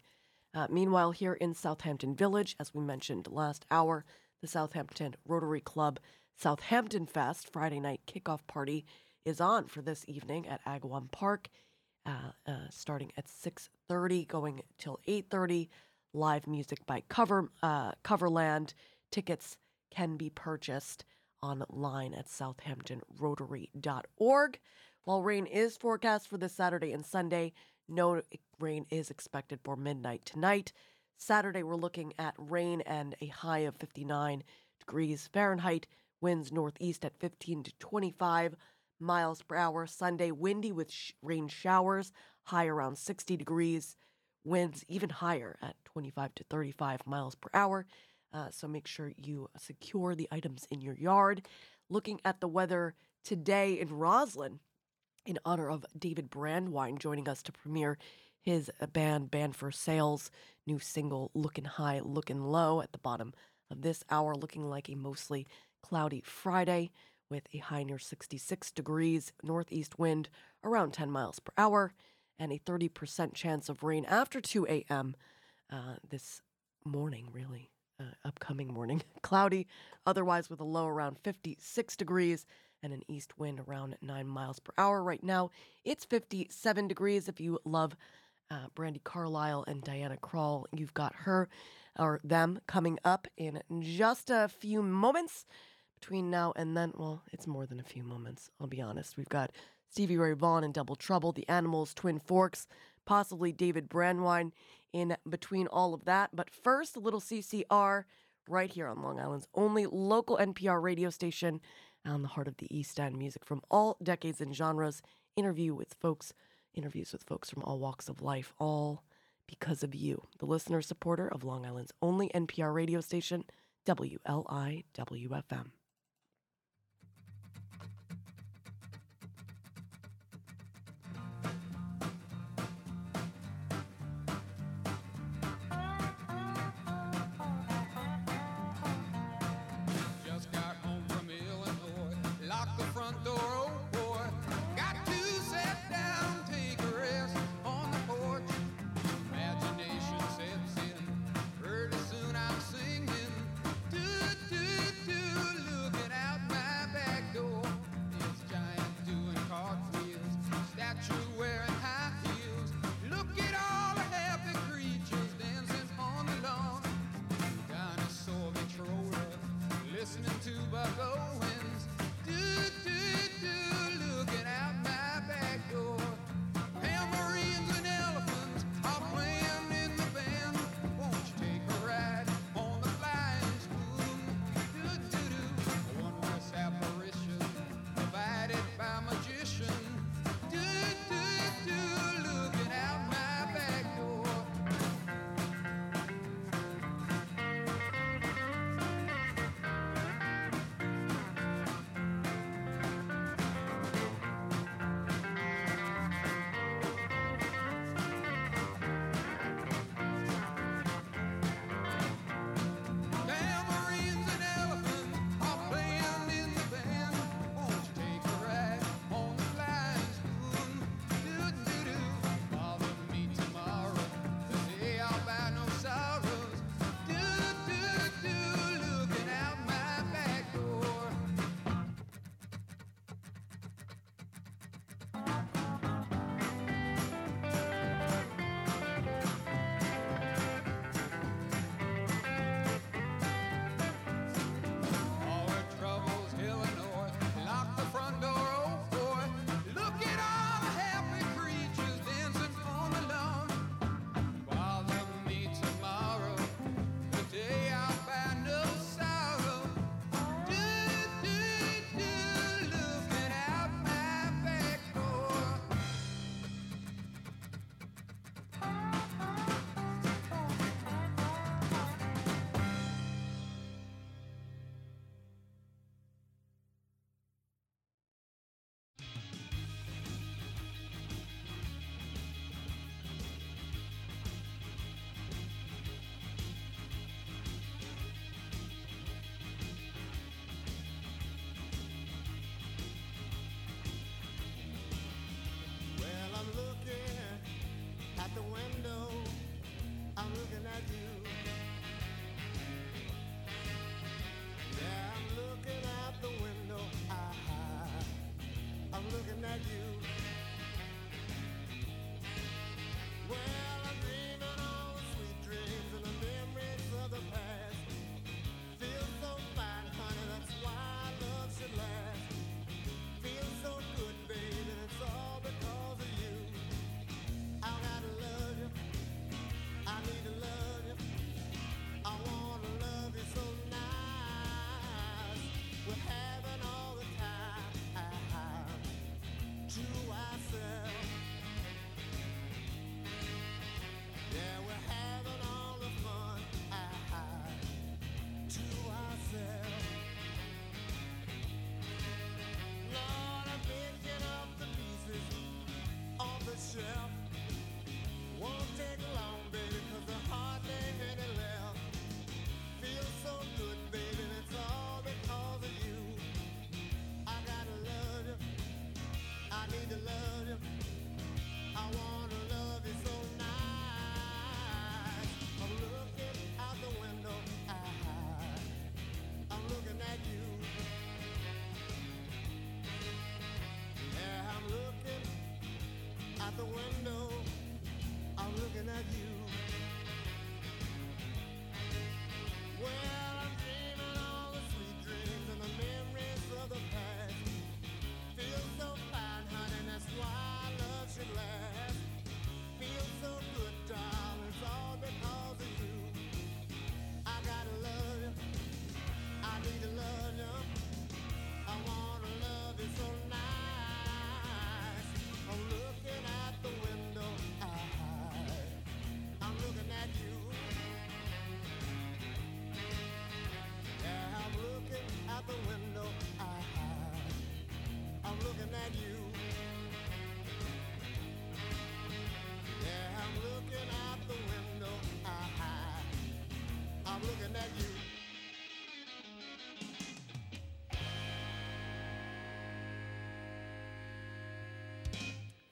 Uh, meanwhile, here in Southampton Village, as we mentioned last hour, the Southampton Rotary Club Southampton Fest Friday night kickoff party is on for this evening at Agawam Park, uh, uh, starting at 6:30, going till 8:30. Live music by Cover uh, Coverland. Tickets can be purchased online at southamptonrotary.org. While rain is forecast for this Saturday and Sunday, no rain is expected for midnight tonight. Saturday, we're looking at rain and a high of 59 degrees Fahrenheit. Winds northeast at 15 to 25 miles per hour. Sunday, windy with sh- rain showers, high around 60 degrees. Winds even higher at 25 to 35 miles per hour. Uh, so make sure you secure the items in your yard. Looking at the weather today in Roslyn, in honor of David Brandwine joining us to premiere his uh, band Band for Sales new single Looking High, Looking Low at the bottom of this hour, looking like a mostly cloudy Friday with a high near 66 degrees, northeast wind around 10 miles per hour, and a 30% chance of rain after 2 a.m. Uh, this morning, really. Uh, upcoming morning. Cloudy, otherwise with a low around 56 degrees and an east wind around 9 miles per hour. Right now, it's 57 degrees. If you love uh, Brandi Carlile and Diana Krall, you've got her or them coming up in just a few moments. Between now and then, well, it's more than a few moments, I'll be honest. We've got Stevie Ray Vaughan in Double Trouble, The Animals, Twin Forks, possibly David Brandwine in between all of that. But first, a little CCR right here on Long Island's only local NPR radio station on the heart of the East End. Music from all decades and genres. Interview with folks, interviews with folks from all walks of life, all because of you, the listener supporter of Long Island's only NPR radio station, WLIWFM.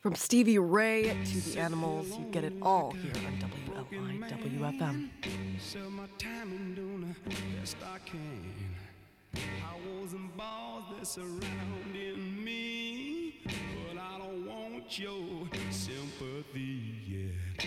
From Stevie Ray to the animals, you get it all here on WLI WFM. My time doing the best I can. Was and balls that me, but I don't want your sympathy yet.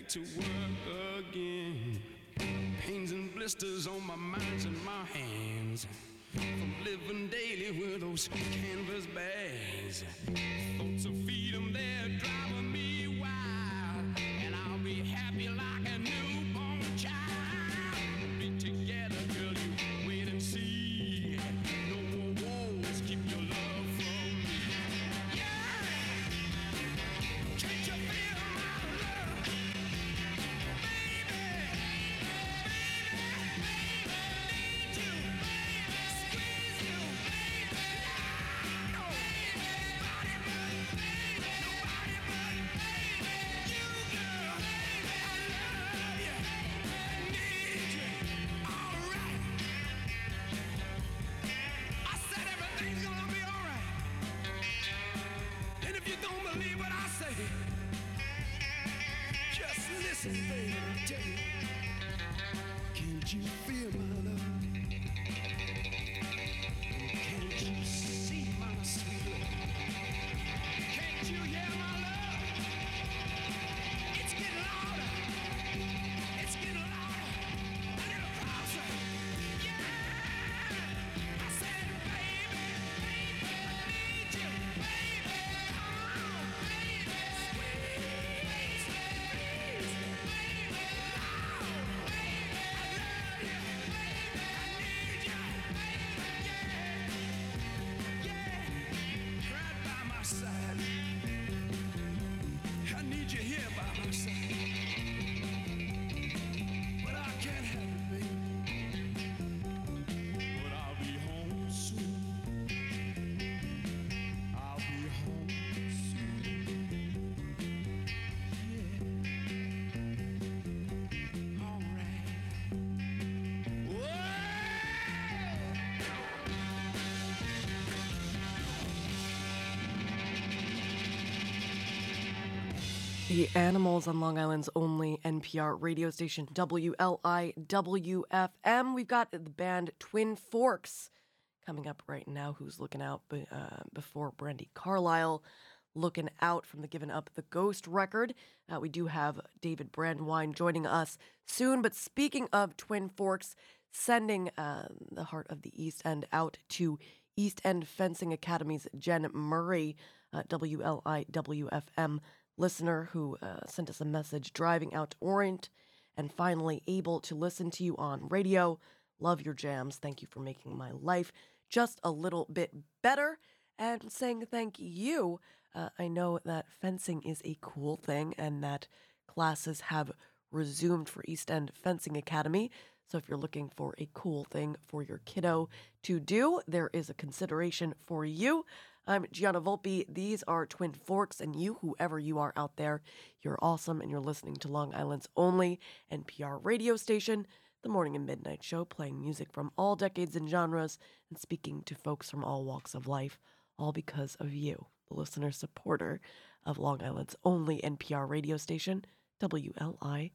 Back to work again. Pains and blisters on my minds and my hands. From living daily with those canvas bags. Can't you feel my The animals on Long Island's only NPR radio station, WLIWFM. We've got the band Twin Forks coming up right now. Who's looking out uh, before Brandi Carlile? Looking out from the Given Up the Ghost record. Uh, we do have David Brandwein joining us soon. But speaking of Twin Forks, sending uh, the heart of the East End out to East End Fencing Academy's Jen Murray, uh, WLIWFM listener who uh, sent us a message driving out to Orient and finally able to listen to you on radio. Love your jams. Thank you for making my life just a little bit better. And saying thank you. Uh, I know that fencing is a cool thing and that classes have resumed for East End Fencing Academy. So if you're looking for a cool thing for your kiddo to do, there is a consideration for you. I'm Gianna Volpe. These are Twin Forks, and you, whoever you are out there, you're awesome, and you're listening to Long Island's only NPR radio station, The Morning and Midnight Show, playing music from all decades and genres and speaking to folks from all walks of life, all because of you, the listener supporter. of Long Island's only NPR radio station, WLI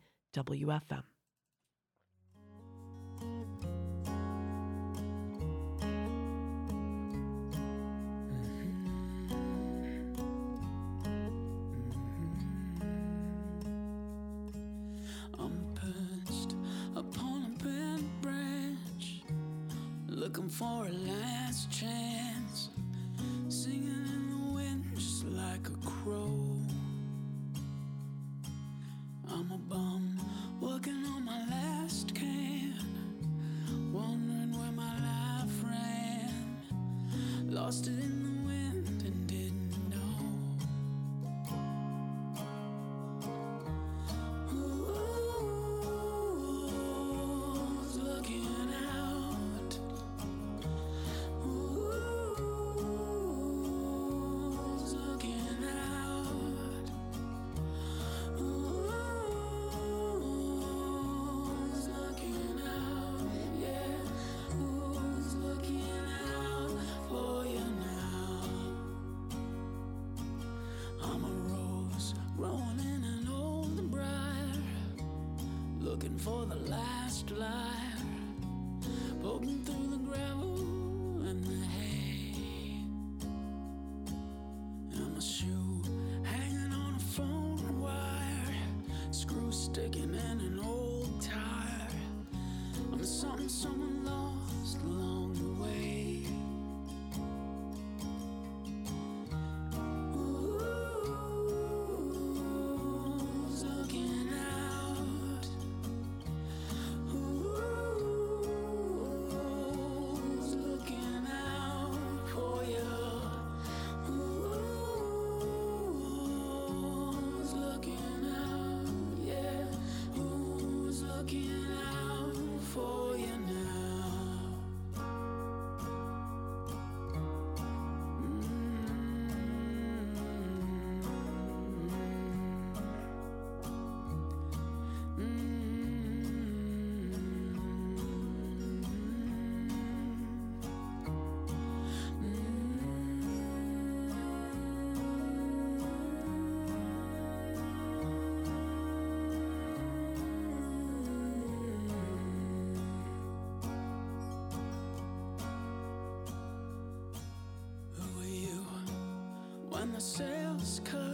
sticking in when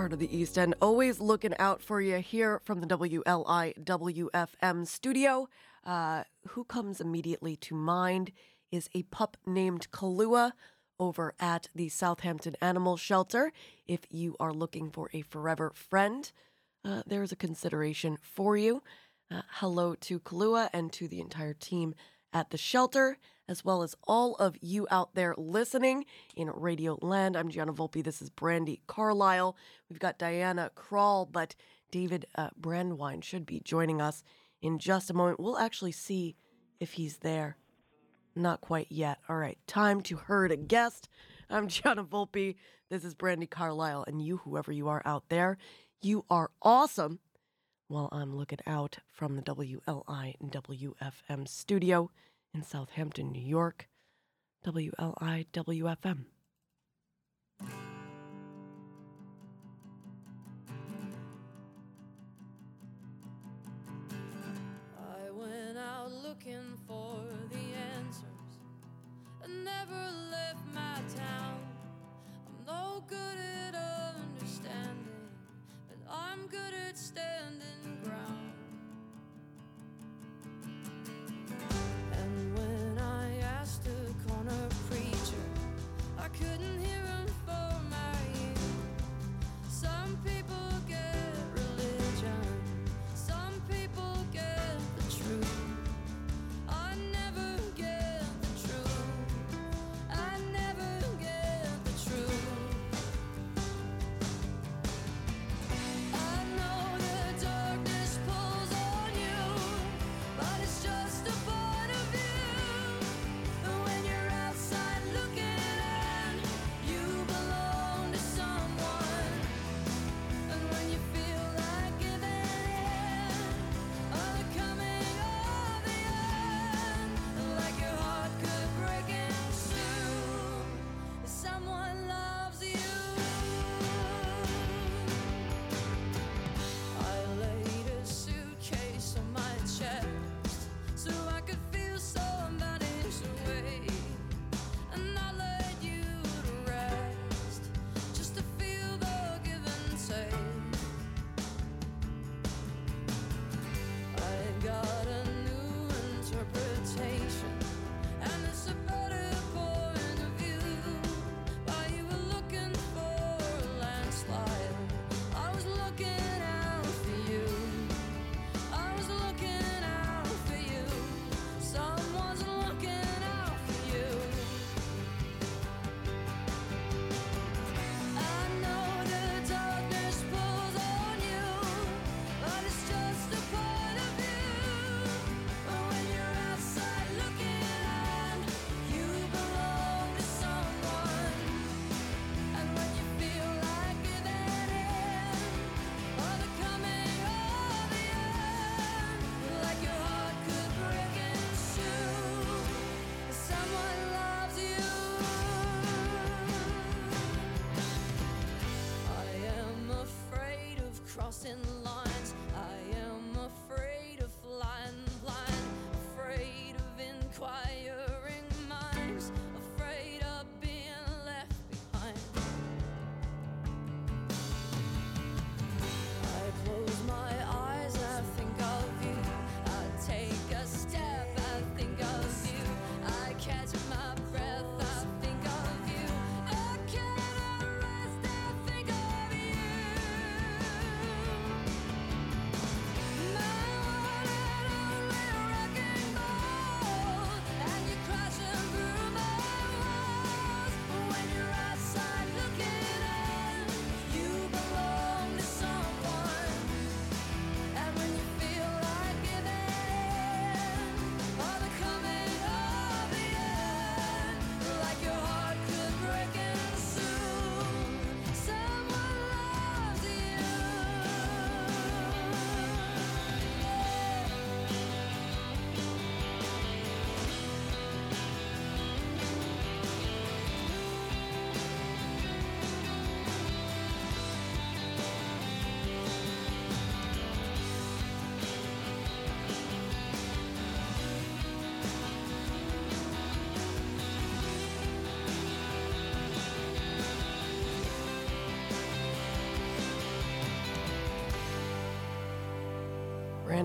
Heart of the East End, always looking out for you here from the WLI WFM studio. Uh, who comes immediately to mind is a pup named Kalua over at the Southampton Animal Shelter. If you are looking for a forever friend, uh, there's a consideration for you. Uh, hello to Kalua and to the entire team at the shelter, as well as all of you out there listening in Radio Land. I'm Gianna Volpe. This is Brandi Carlile. We've got Diana Krall, but David uh, Brandwein should be joining us in just a moment. We'll actually see if he's there. Not quite yet. All right, time to herd a guest. I'm Gianna Volpe. This is Brandi Carlile, and you, whoever you are out there, you are awesome. While I'm looking out from the WLI and WFM studio in Southampton, New York. WLIWFM. I went out looking for the answers. Never left my town. I'm no good at understanding, but I'm good at standing couldn't hear of crossing lines.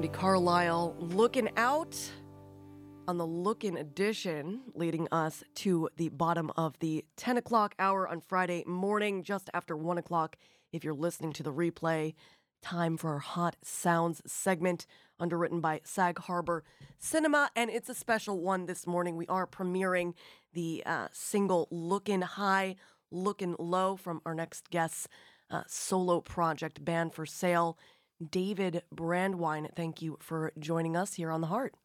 Carlile looking out on the Lookin' edition, leading us to the bottom of the 10 o'clock hour on Friday morning, just after 1 o'clock. If you're listening to the replay, time for our Hot Sounds segment, underwritten by Sag Harbor Cinema. And it's a special one this morning. We are premiering the uh, single Lookin' High, Lookin' Low from our next guest's uh, solo project, Band for Sale. David Brandwein, thank you for joining us here on The Heart.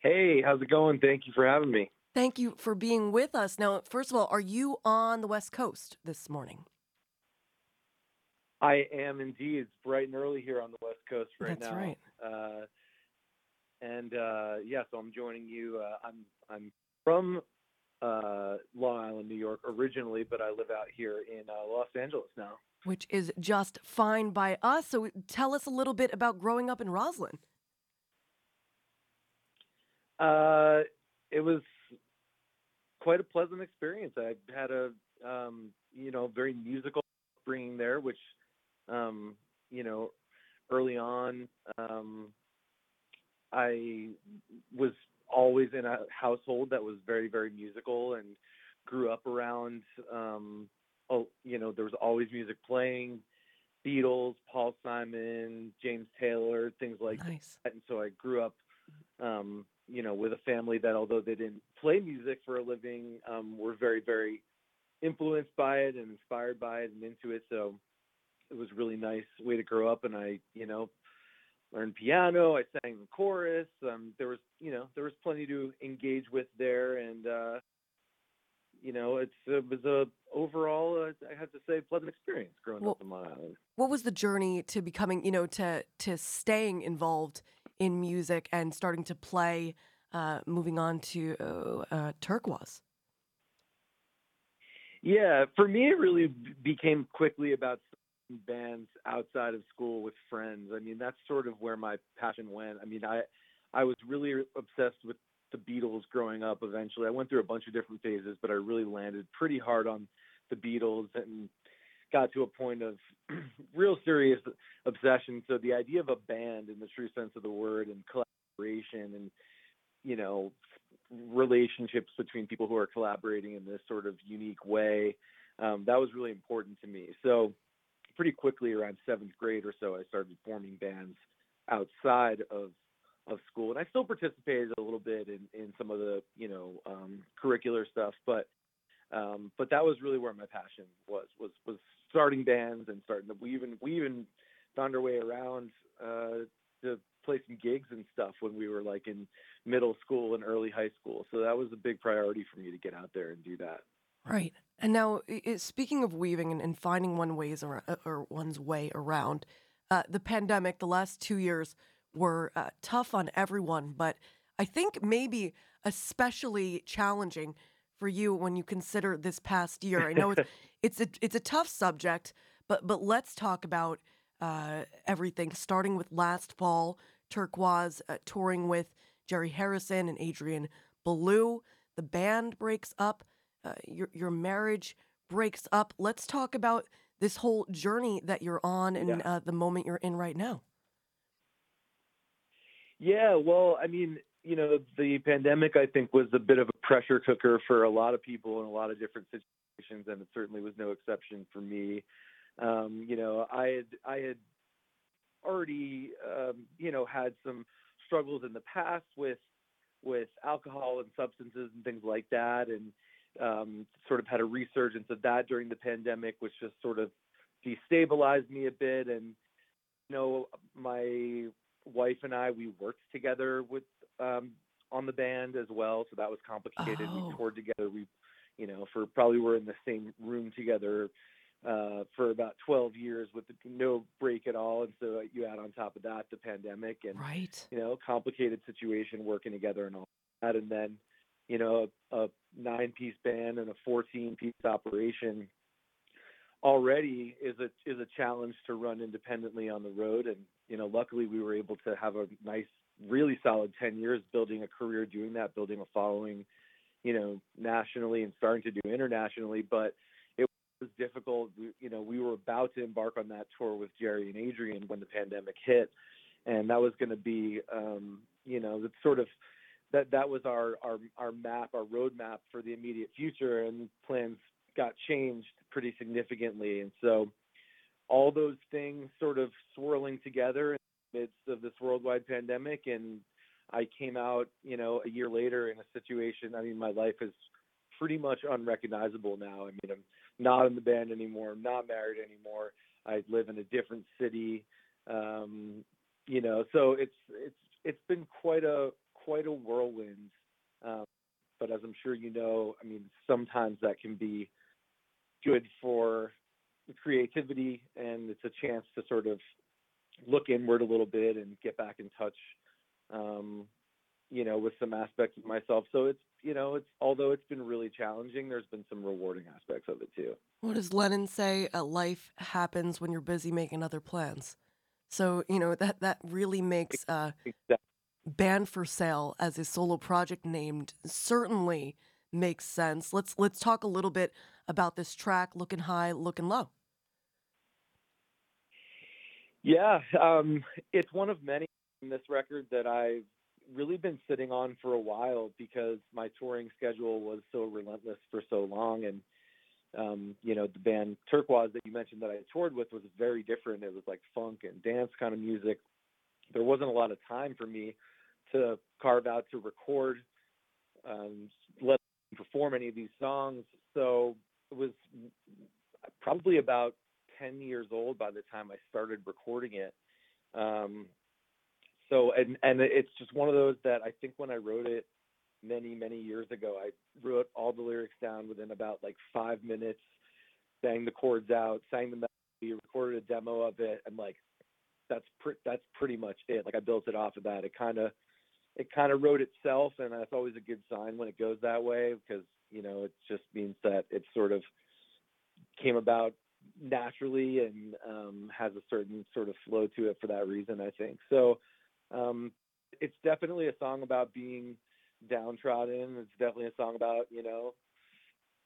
Hey, how's it going? Thank you for having me. Thank you for being with us. Now, first of all, are you on the West Coast this morning? I am indeed. It's bright and early here on the West Coast right That's now. right. Uh, and uh, yeah, so I'm joining you. Uh, I'm I'm from uh, Long Island, New York, originally, but I live out here in uh, Los Angeles now. Which is just fine by us. So tell us a little bit about growing up in Roslyn. Uh, it was quite a pleasant experience. I had a um, you know very musical upbringing there, which um, you know early on um, I was always in a household that was very very musical and grew up around um, oh you know there was always music playing. Beatles, Paul Simon, James Taylor, things like Nice. that. And so I grew up um, you know, with a family that although they didn't play music for a living, um, were very, very influenced by it and inspired by it and into it. So it was really nice way to grow up. And I, you know, learned piano. I sang in chorus. Um, there was, you know, there was plenty to engage with there. And, uh, you know, it's, it was a overall, uh, I have to say, pleasant experience growing Well- up in Long Island. What was the journey to becoming, you know, to to staying involved in music and starting to play, uh, moving on to uh, uh, Turkuaz? Yeah, for me, it really became quickly about bands outside of school with friends. I mean, that's sort of where my passion went. I mean, I I was really obsessed with the Beatles growing up. Eventually, I went through a bunch of different phases, but I really landed pretty hard on the Beatles and got to a point of real serious obsession. So the idea of a band in the true sense of the word and collaboration and you know relationships between people who are collaborating in this sort of unique way um, that was really important to me so pretty quickly around seventh grade or so i started forming bands outside of of school and i still participated a little bit in in some of the you know um, curricular stuff but um, but that was really where my passion was was was starting bands and starting to we even we even found our way around uh, to play some gigs and stuff when we were like in middle school and early high school. So that was a big priority for me to get out there and do that. Right. And now, i- i- speaking of weaving and, and finding one ways ar- uh, or one's way around, uh, the pandemic, the last two years were uh, tough on everyone, but I think maybe especially challenging for you when you consider this past year. I know it's it's a it's a tough subject, but but let's talk about uh, everything. Starting with last fall, Turkuaz uh, touring with Jerry Harrison and Adrian Belew. The band breaks up. Uh, your your marriage breaks up. Let's talk about this whole journey that you're on and Yeah. uh, the moment you're in right now. Yeah, well, I mean, you know, the pandemic I think was a bit of a pressure cooker for a lot of people in a lot of different situations, and it certainly was no exception for me. Um, you know, I had I had already um, you know had some struggles in the past with with alcohol and substances and things like that, and um, sort of had a resurgence of that during the pandemic, which just sort of destabilized me a bit. And you know, my wife and I we worked together with um, on the band as well, so that was complicated. Oh. We toured together. We, you know, for probably were in the same room together uh, for about 12 years with no break at all. And so you add on top of that the pandemic and Right. you know, complicated situation working together and all that. And then, you know, a, a nine piece band and a 14 piece operation already is a, is a challenge to run independently on the road. And, you know, luckily we were able to have a nice, really solid 10 years building a career doing that, building a following, you know, nationally and starting to do internationally. But it was difficult. We, you know, we were about to embark on that tour with Jerry and Adrian when the pandemic hit and that was going to be um, you know that sort of that that was our our our map our roadmap for the immediate future and plans got changed pretty significantly. And so all those things sort of swirling together in the midst of this worldwide pandemic and I came out you know a year later in a situation I mean my life is pretty much unrecognizable now. I mean I'm not in the band anymore. I'm not married anymore. I live in a different city. Um, you know so it's it's it's been quite a quite a whirlwind um, but as i'm sure you know i mean sometimes that can be good for creativity and it's a chance to sort of look inward a little bit and get back in touch um, you know, with some aspects of myself. So it's you know, it's although it's been really challenging, there's been some rewarding aspects of it too. What does Lennon say? Uh, life happens when you're busy making other plans. So you know that that really makes uh, Exactly. Band for Sale as a solo project named certainly makes sense. Let's let's talk a little bit about this track, "Looking High, Looking Low." Yeah, um, it's one of many in this record that I've really been sitting on for a while because my touring schedule was so relentless for so long, and um, you know the band Turkuaz that you mentioned that I toured with was very different. It was like funk and dance kind of music. There wasn't a lot of time for me to carve out to record, um, let perform any of these songs. So it was probably about 10 years old by the time I started recording it. Um, so, and, and it's just one of those that I think when I wrote it many, many years ago, I wrote all the lyrics down within about like five minutes, sang the chords out, sang the melody, recorded a demo of it, and like, that's that's pretty much it. Like I built it off of that. It kind of it kind of wrote itself, and that's always a good sign when it goes that way because you know it just means that it sort of came about naturally and um, has a certain sort of flow to it for that reason. I think so. Um, it's definitely a song about being downtrodden. It's definitely a song about you know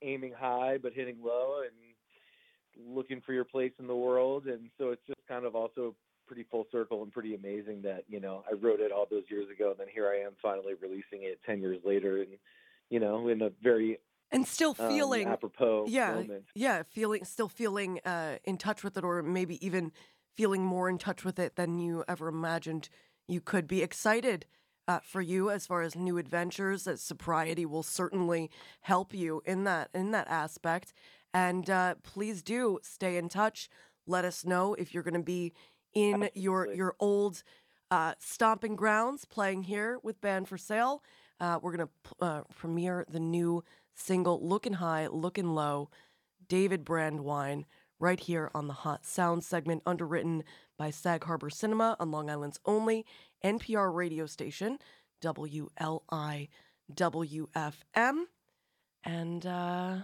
aiming high but hitting low and looking for your place in the world. And so it's just kind of also pretty full circle and pretty amazing that you know I wrote it all those years ago, and then here I am finally releasing it ten years later, and you know in a very And still um, feeling apropos yeah, moment. yeah, feeling still feeling uh, in touch with it, or maybe even feeling more in touch with it than you ever imagined you could be. Excited uh, for you as far as new adventures. That sobriety will certainly help you in that in that aspect. And uh, please do stay in touch. Let us know if you're going to be in your Absolutely. your old uh, stomping grounds playing here with Band for Sale. Uh, we're going to uh, premiere the new single Looking High, Looking Low, David Brandwein, right here on the Hot Sound segment, underwritten by Sag Harbor Cinema on Long Island's only NPR radio station, WLI WFM. And uh,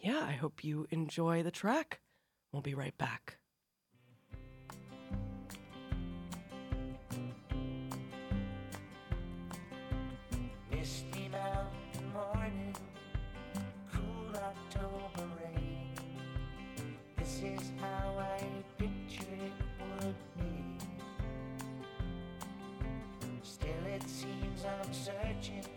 yeah, I hope you enjoy the track. We'll be right back. I'm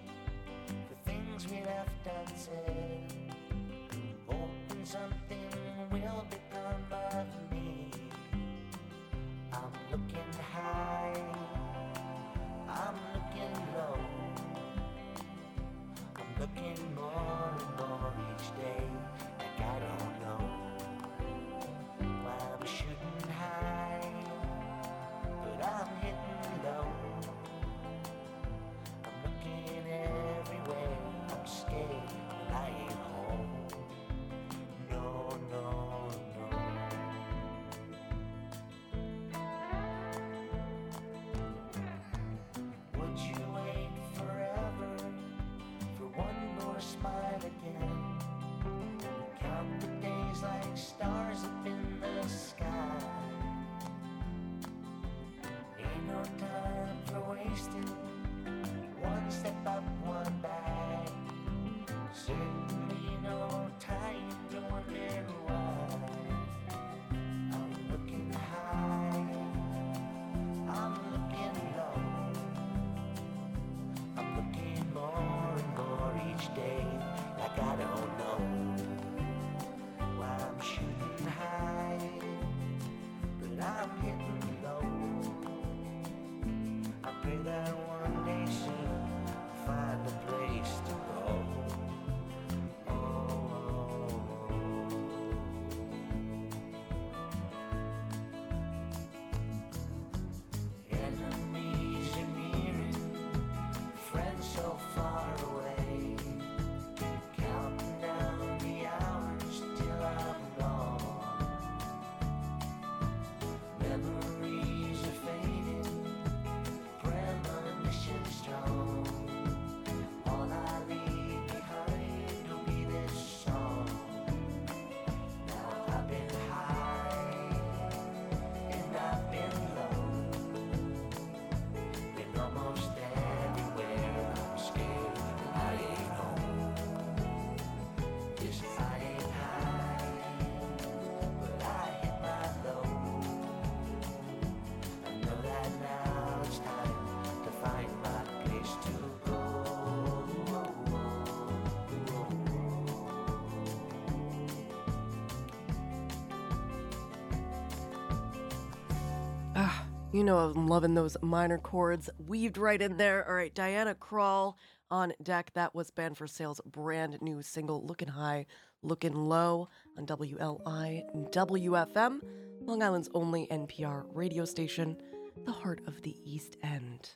time for wasting. You know, I'm loving those minor chords weaved right in there. All right, Diana Krall on deck. That was Band for Sale's brand new single, Looking High, Looking Low, on WLI WFM, Long Island's only NPR radio station, the heart of the East End.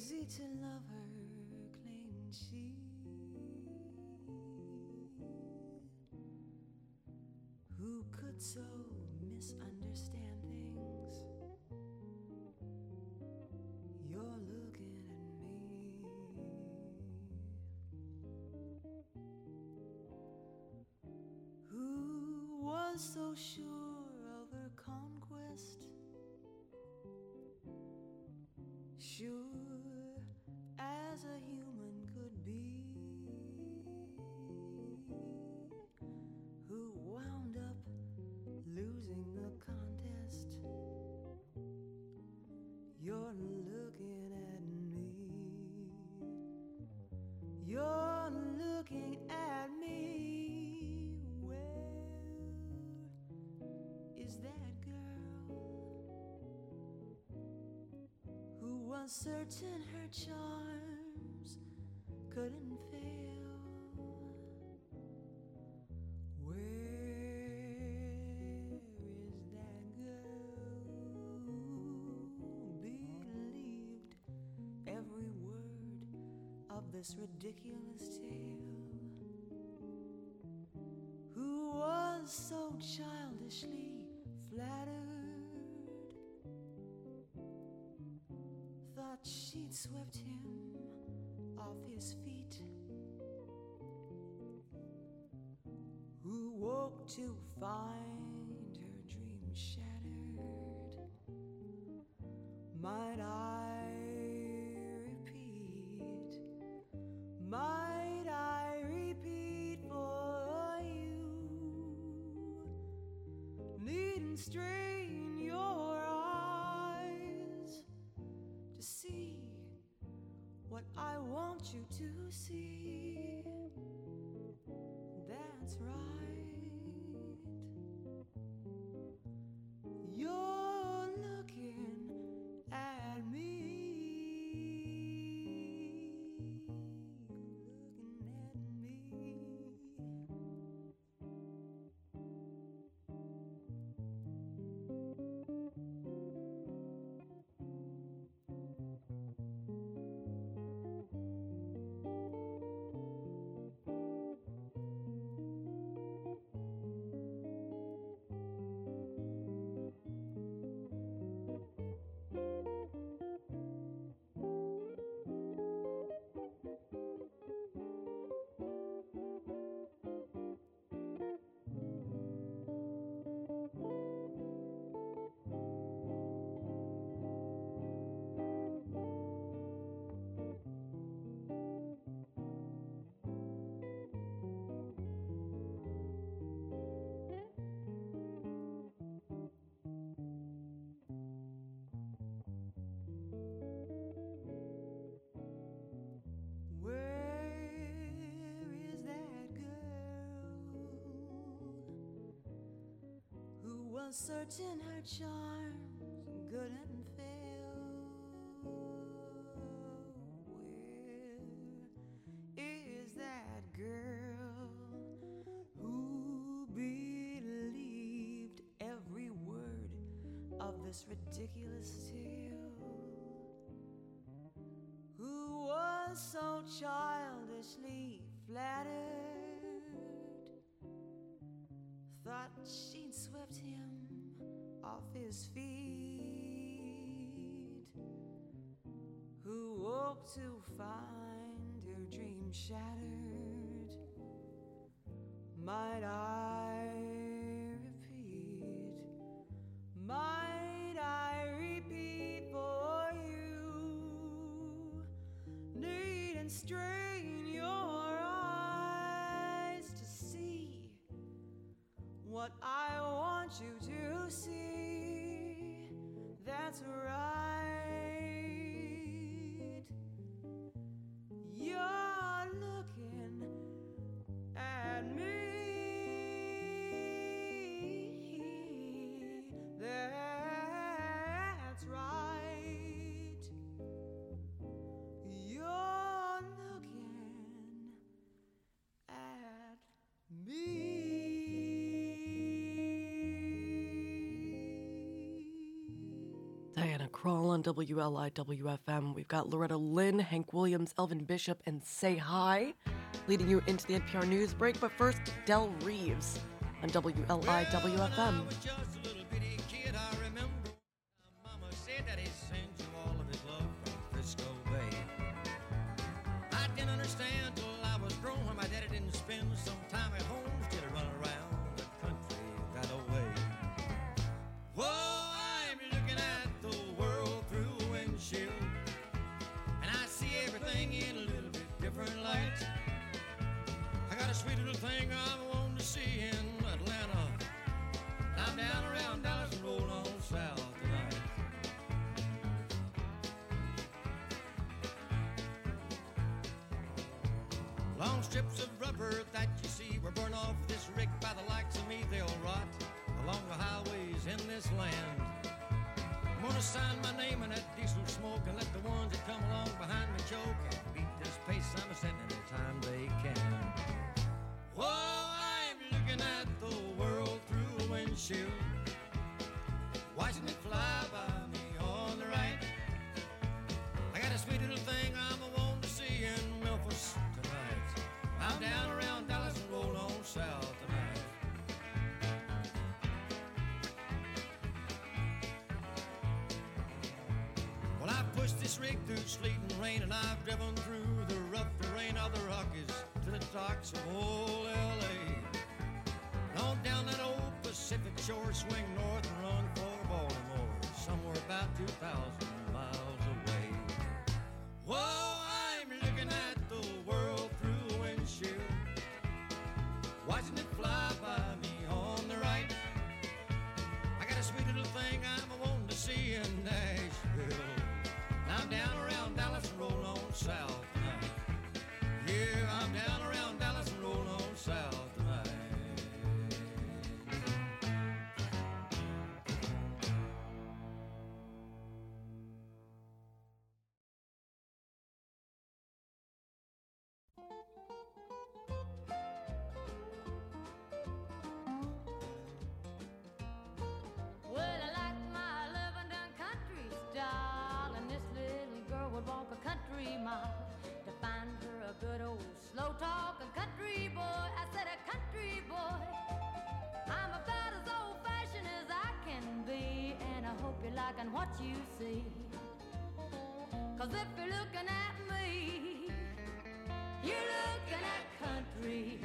Crazy to love her, claimed she. Who could so misunderstand things? You're looking at me. Who was so sure certain her charms couldn't fail? Where is that girl who believed every word of this ridiculous tale? Who was so childishly she'd swept him off his feet. Who woke to find her dream shattered? Might I repeat? Might I repeat for you? Needn't strain want you to see. Certain her charms his feet, who woke to find her dream shattered. Might I repeat? Might I repeat for you? Need and strain That's right. Diana Krall on WLIWFM. We've got Loretta Lynn, Hank Williams, Elvin Bishop, and Say Hi leading you into the NPR news break. But first, Del Reeves on WLIWFM. just swing north and run for Baltimore, somewhere about 2,000 good old slow talking country boy. I said a country boy. I'm about as old fashioned as I can be, and I hope you're liking what you see. Cause if you're looking at me, you're looking at country.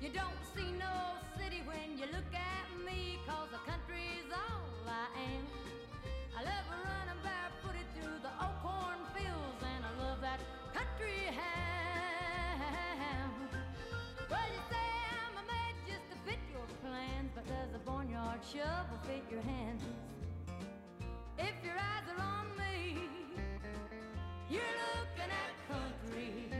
You don't see no city when you look at me, cause the country's a barnyard shovel fit your hands? If your eyes are on me, you're looking at country.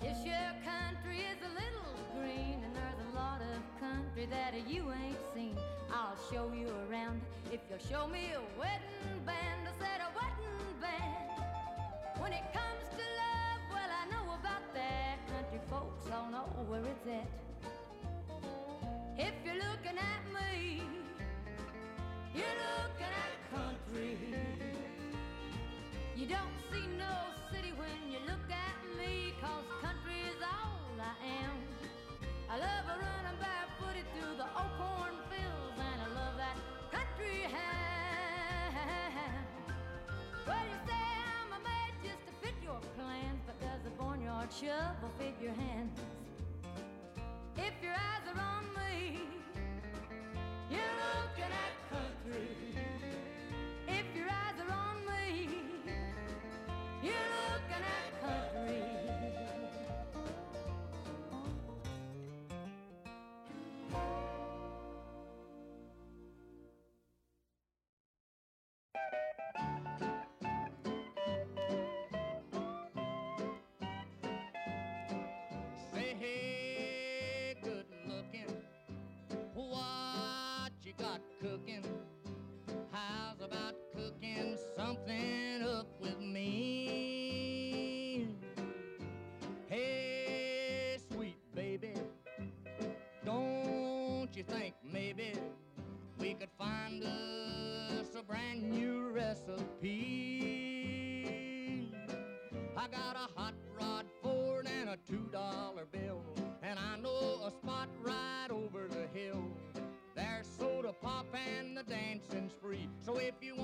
This your country is a little green, and there's a lot of country that you ain't seen. I'll show you around if you'll show me a wedding band. I said a wedding band. When it comes to love, well, I know about that. Country folks all know where it's at. If you're looking at me, you're looking at country. You don't see no city when you look at me, cause country is all I am. I love a running barefooted through the old cornfields, and I love that country ham. Well, Shove off fit your hands. If your eyes are on me, you're looking at country. If your eyes are on me, you're looking at country. Oh. up with me. Hey, sweet baby, don't you think maybe we could find us a brand new recipe? I got a hot rod Ford and a two dollar bill, and I know a spot right over the hill. There's soda pop and the dancing's free, so if you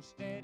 we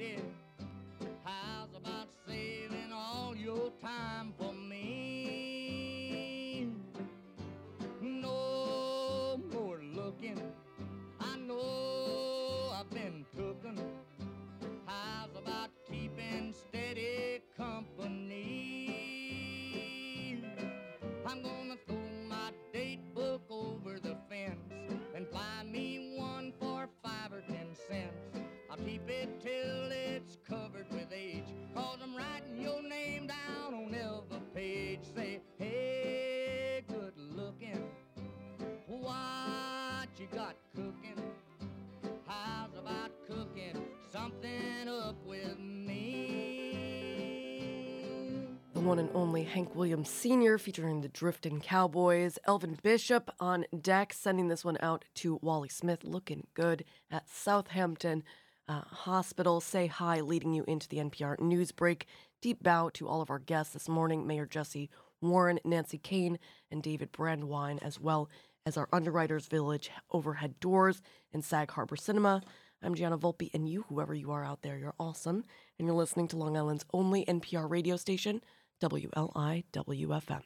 one and only Hank Williams Sr. featuring the Drifting Cowboys. Elvin Bishop on deck, sending this one out to Wally Smith, looking good at Southampton uh, Hospital. Say hi, leading you into the NPR news break. Deep bow to all of our guests this morning Mayor Jesse Warren, Nancy Kane, and David Brandwein, as well as our Underwriters Village overhead doors and Sag Harbor Cinema. I'm Gianna Volpe, and you, whoever you are out there, you're awesome. And you're listening to Long Island's only NPR radio station, WLIWFM.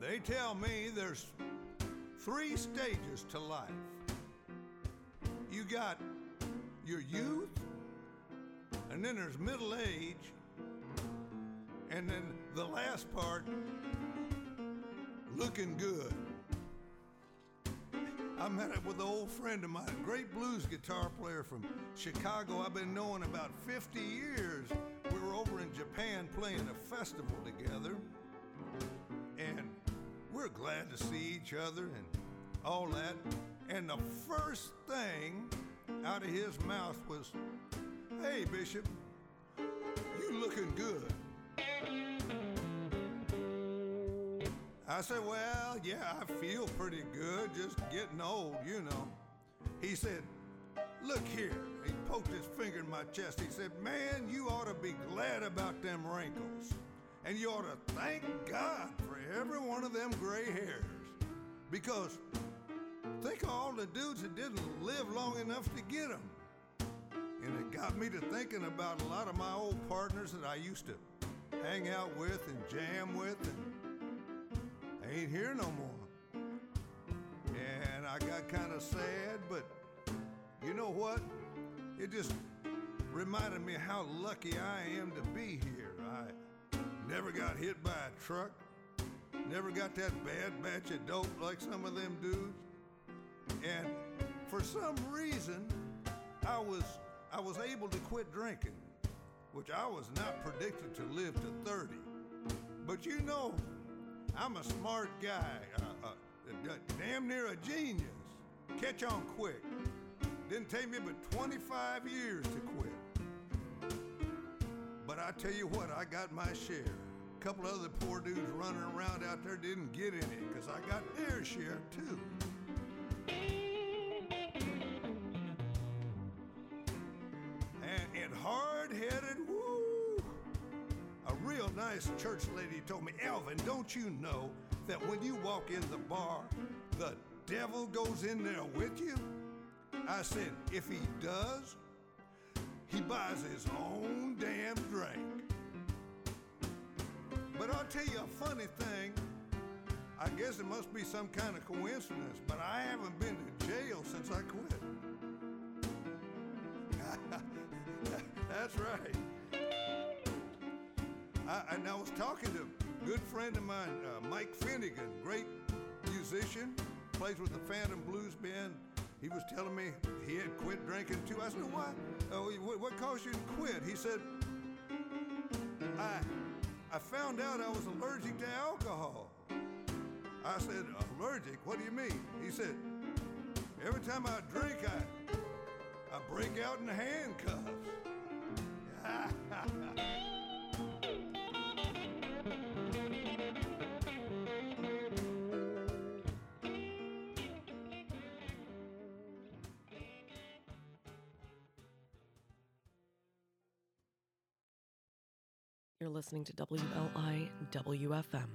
They tell me there's three stages to life. You got your youth, and then there's middle age, and then the last part, looking good. I met up with an old friend of mine, a great blues guitar player from Chicago. I've been knowing about 50 years. We were over in Japan playing a festival together, and we're glad to see each other and all that. And the first thing out of his mouth was, Hey, Bishop, you looking good. I said, Well, yeah, I feel pretty good, just getting old, you know. He said, Look here. He poked his finger in my chest. He said, Man, you ought to be glad about them wrinkles. And you ought to thank God for every one of them gray hairs. Because think of all the dudes that didn't live long enough to get them. And it got me to thinking about a lot of my old partners that I used to hang out with and jam with, and ain't here no more. And I got kind of sad, but you know what? It just reminded me how lucky I am to be here. I never got hit by a truck, never got that bad batch of dope like some of them dudes. And for some reason, I was I was able to quit drinking, which I was not predicted to live to 30. But you know, I'm a smart guy, uh, uh, damn near a genius. Catch on quick. Didn't take me but 25 years to quit. But I tell you what, I got my share. A couple other poor dudes running around out there didn't get any because I got their share too. And, and hard headed, nice church lady told me, Elvin, don't you know that when you walk in the bar, the devil goes in there with you? I said, if he does, he buys his own damn drink. But I'll tell you a funny thing. I guess it must be some kind of coincidence, but I haven't been to jail since I quit. That's right. I, and I was talking to a good friend of mine, uh, Mike Finnegan, great musician, plays with the Phantom Blues Band. He was telling me he had quit drinking too. I said, why? Oh, what, what caused you to quit? He said, I, I found out I was allergic to alcohol. I said, allergic? What do you mean? He said, every time I drink, I, I break out in handcuffs. You're listening to WLI WFM.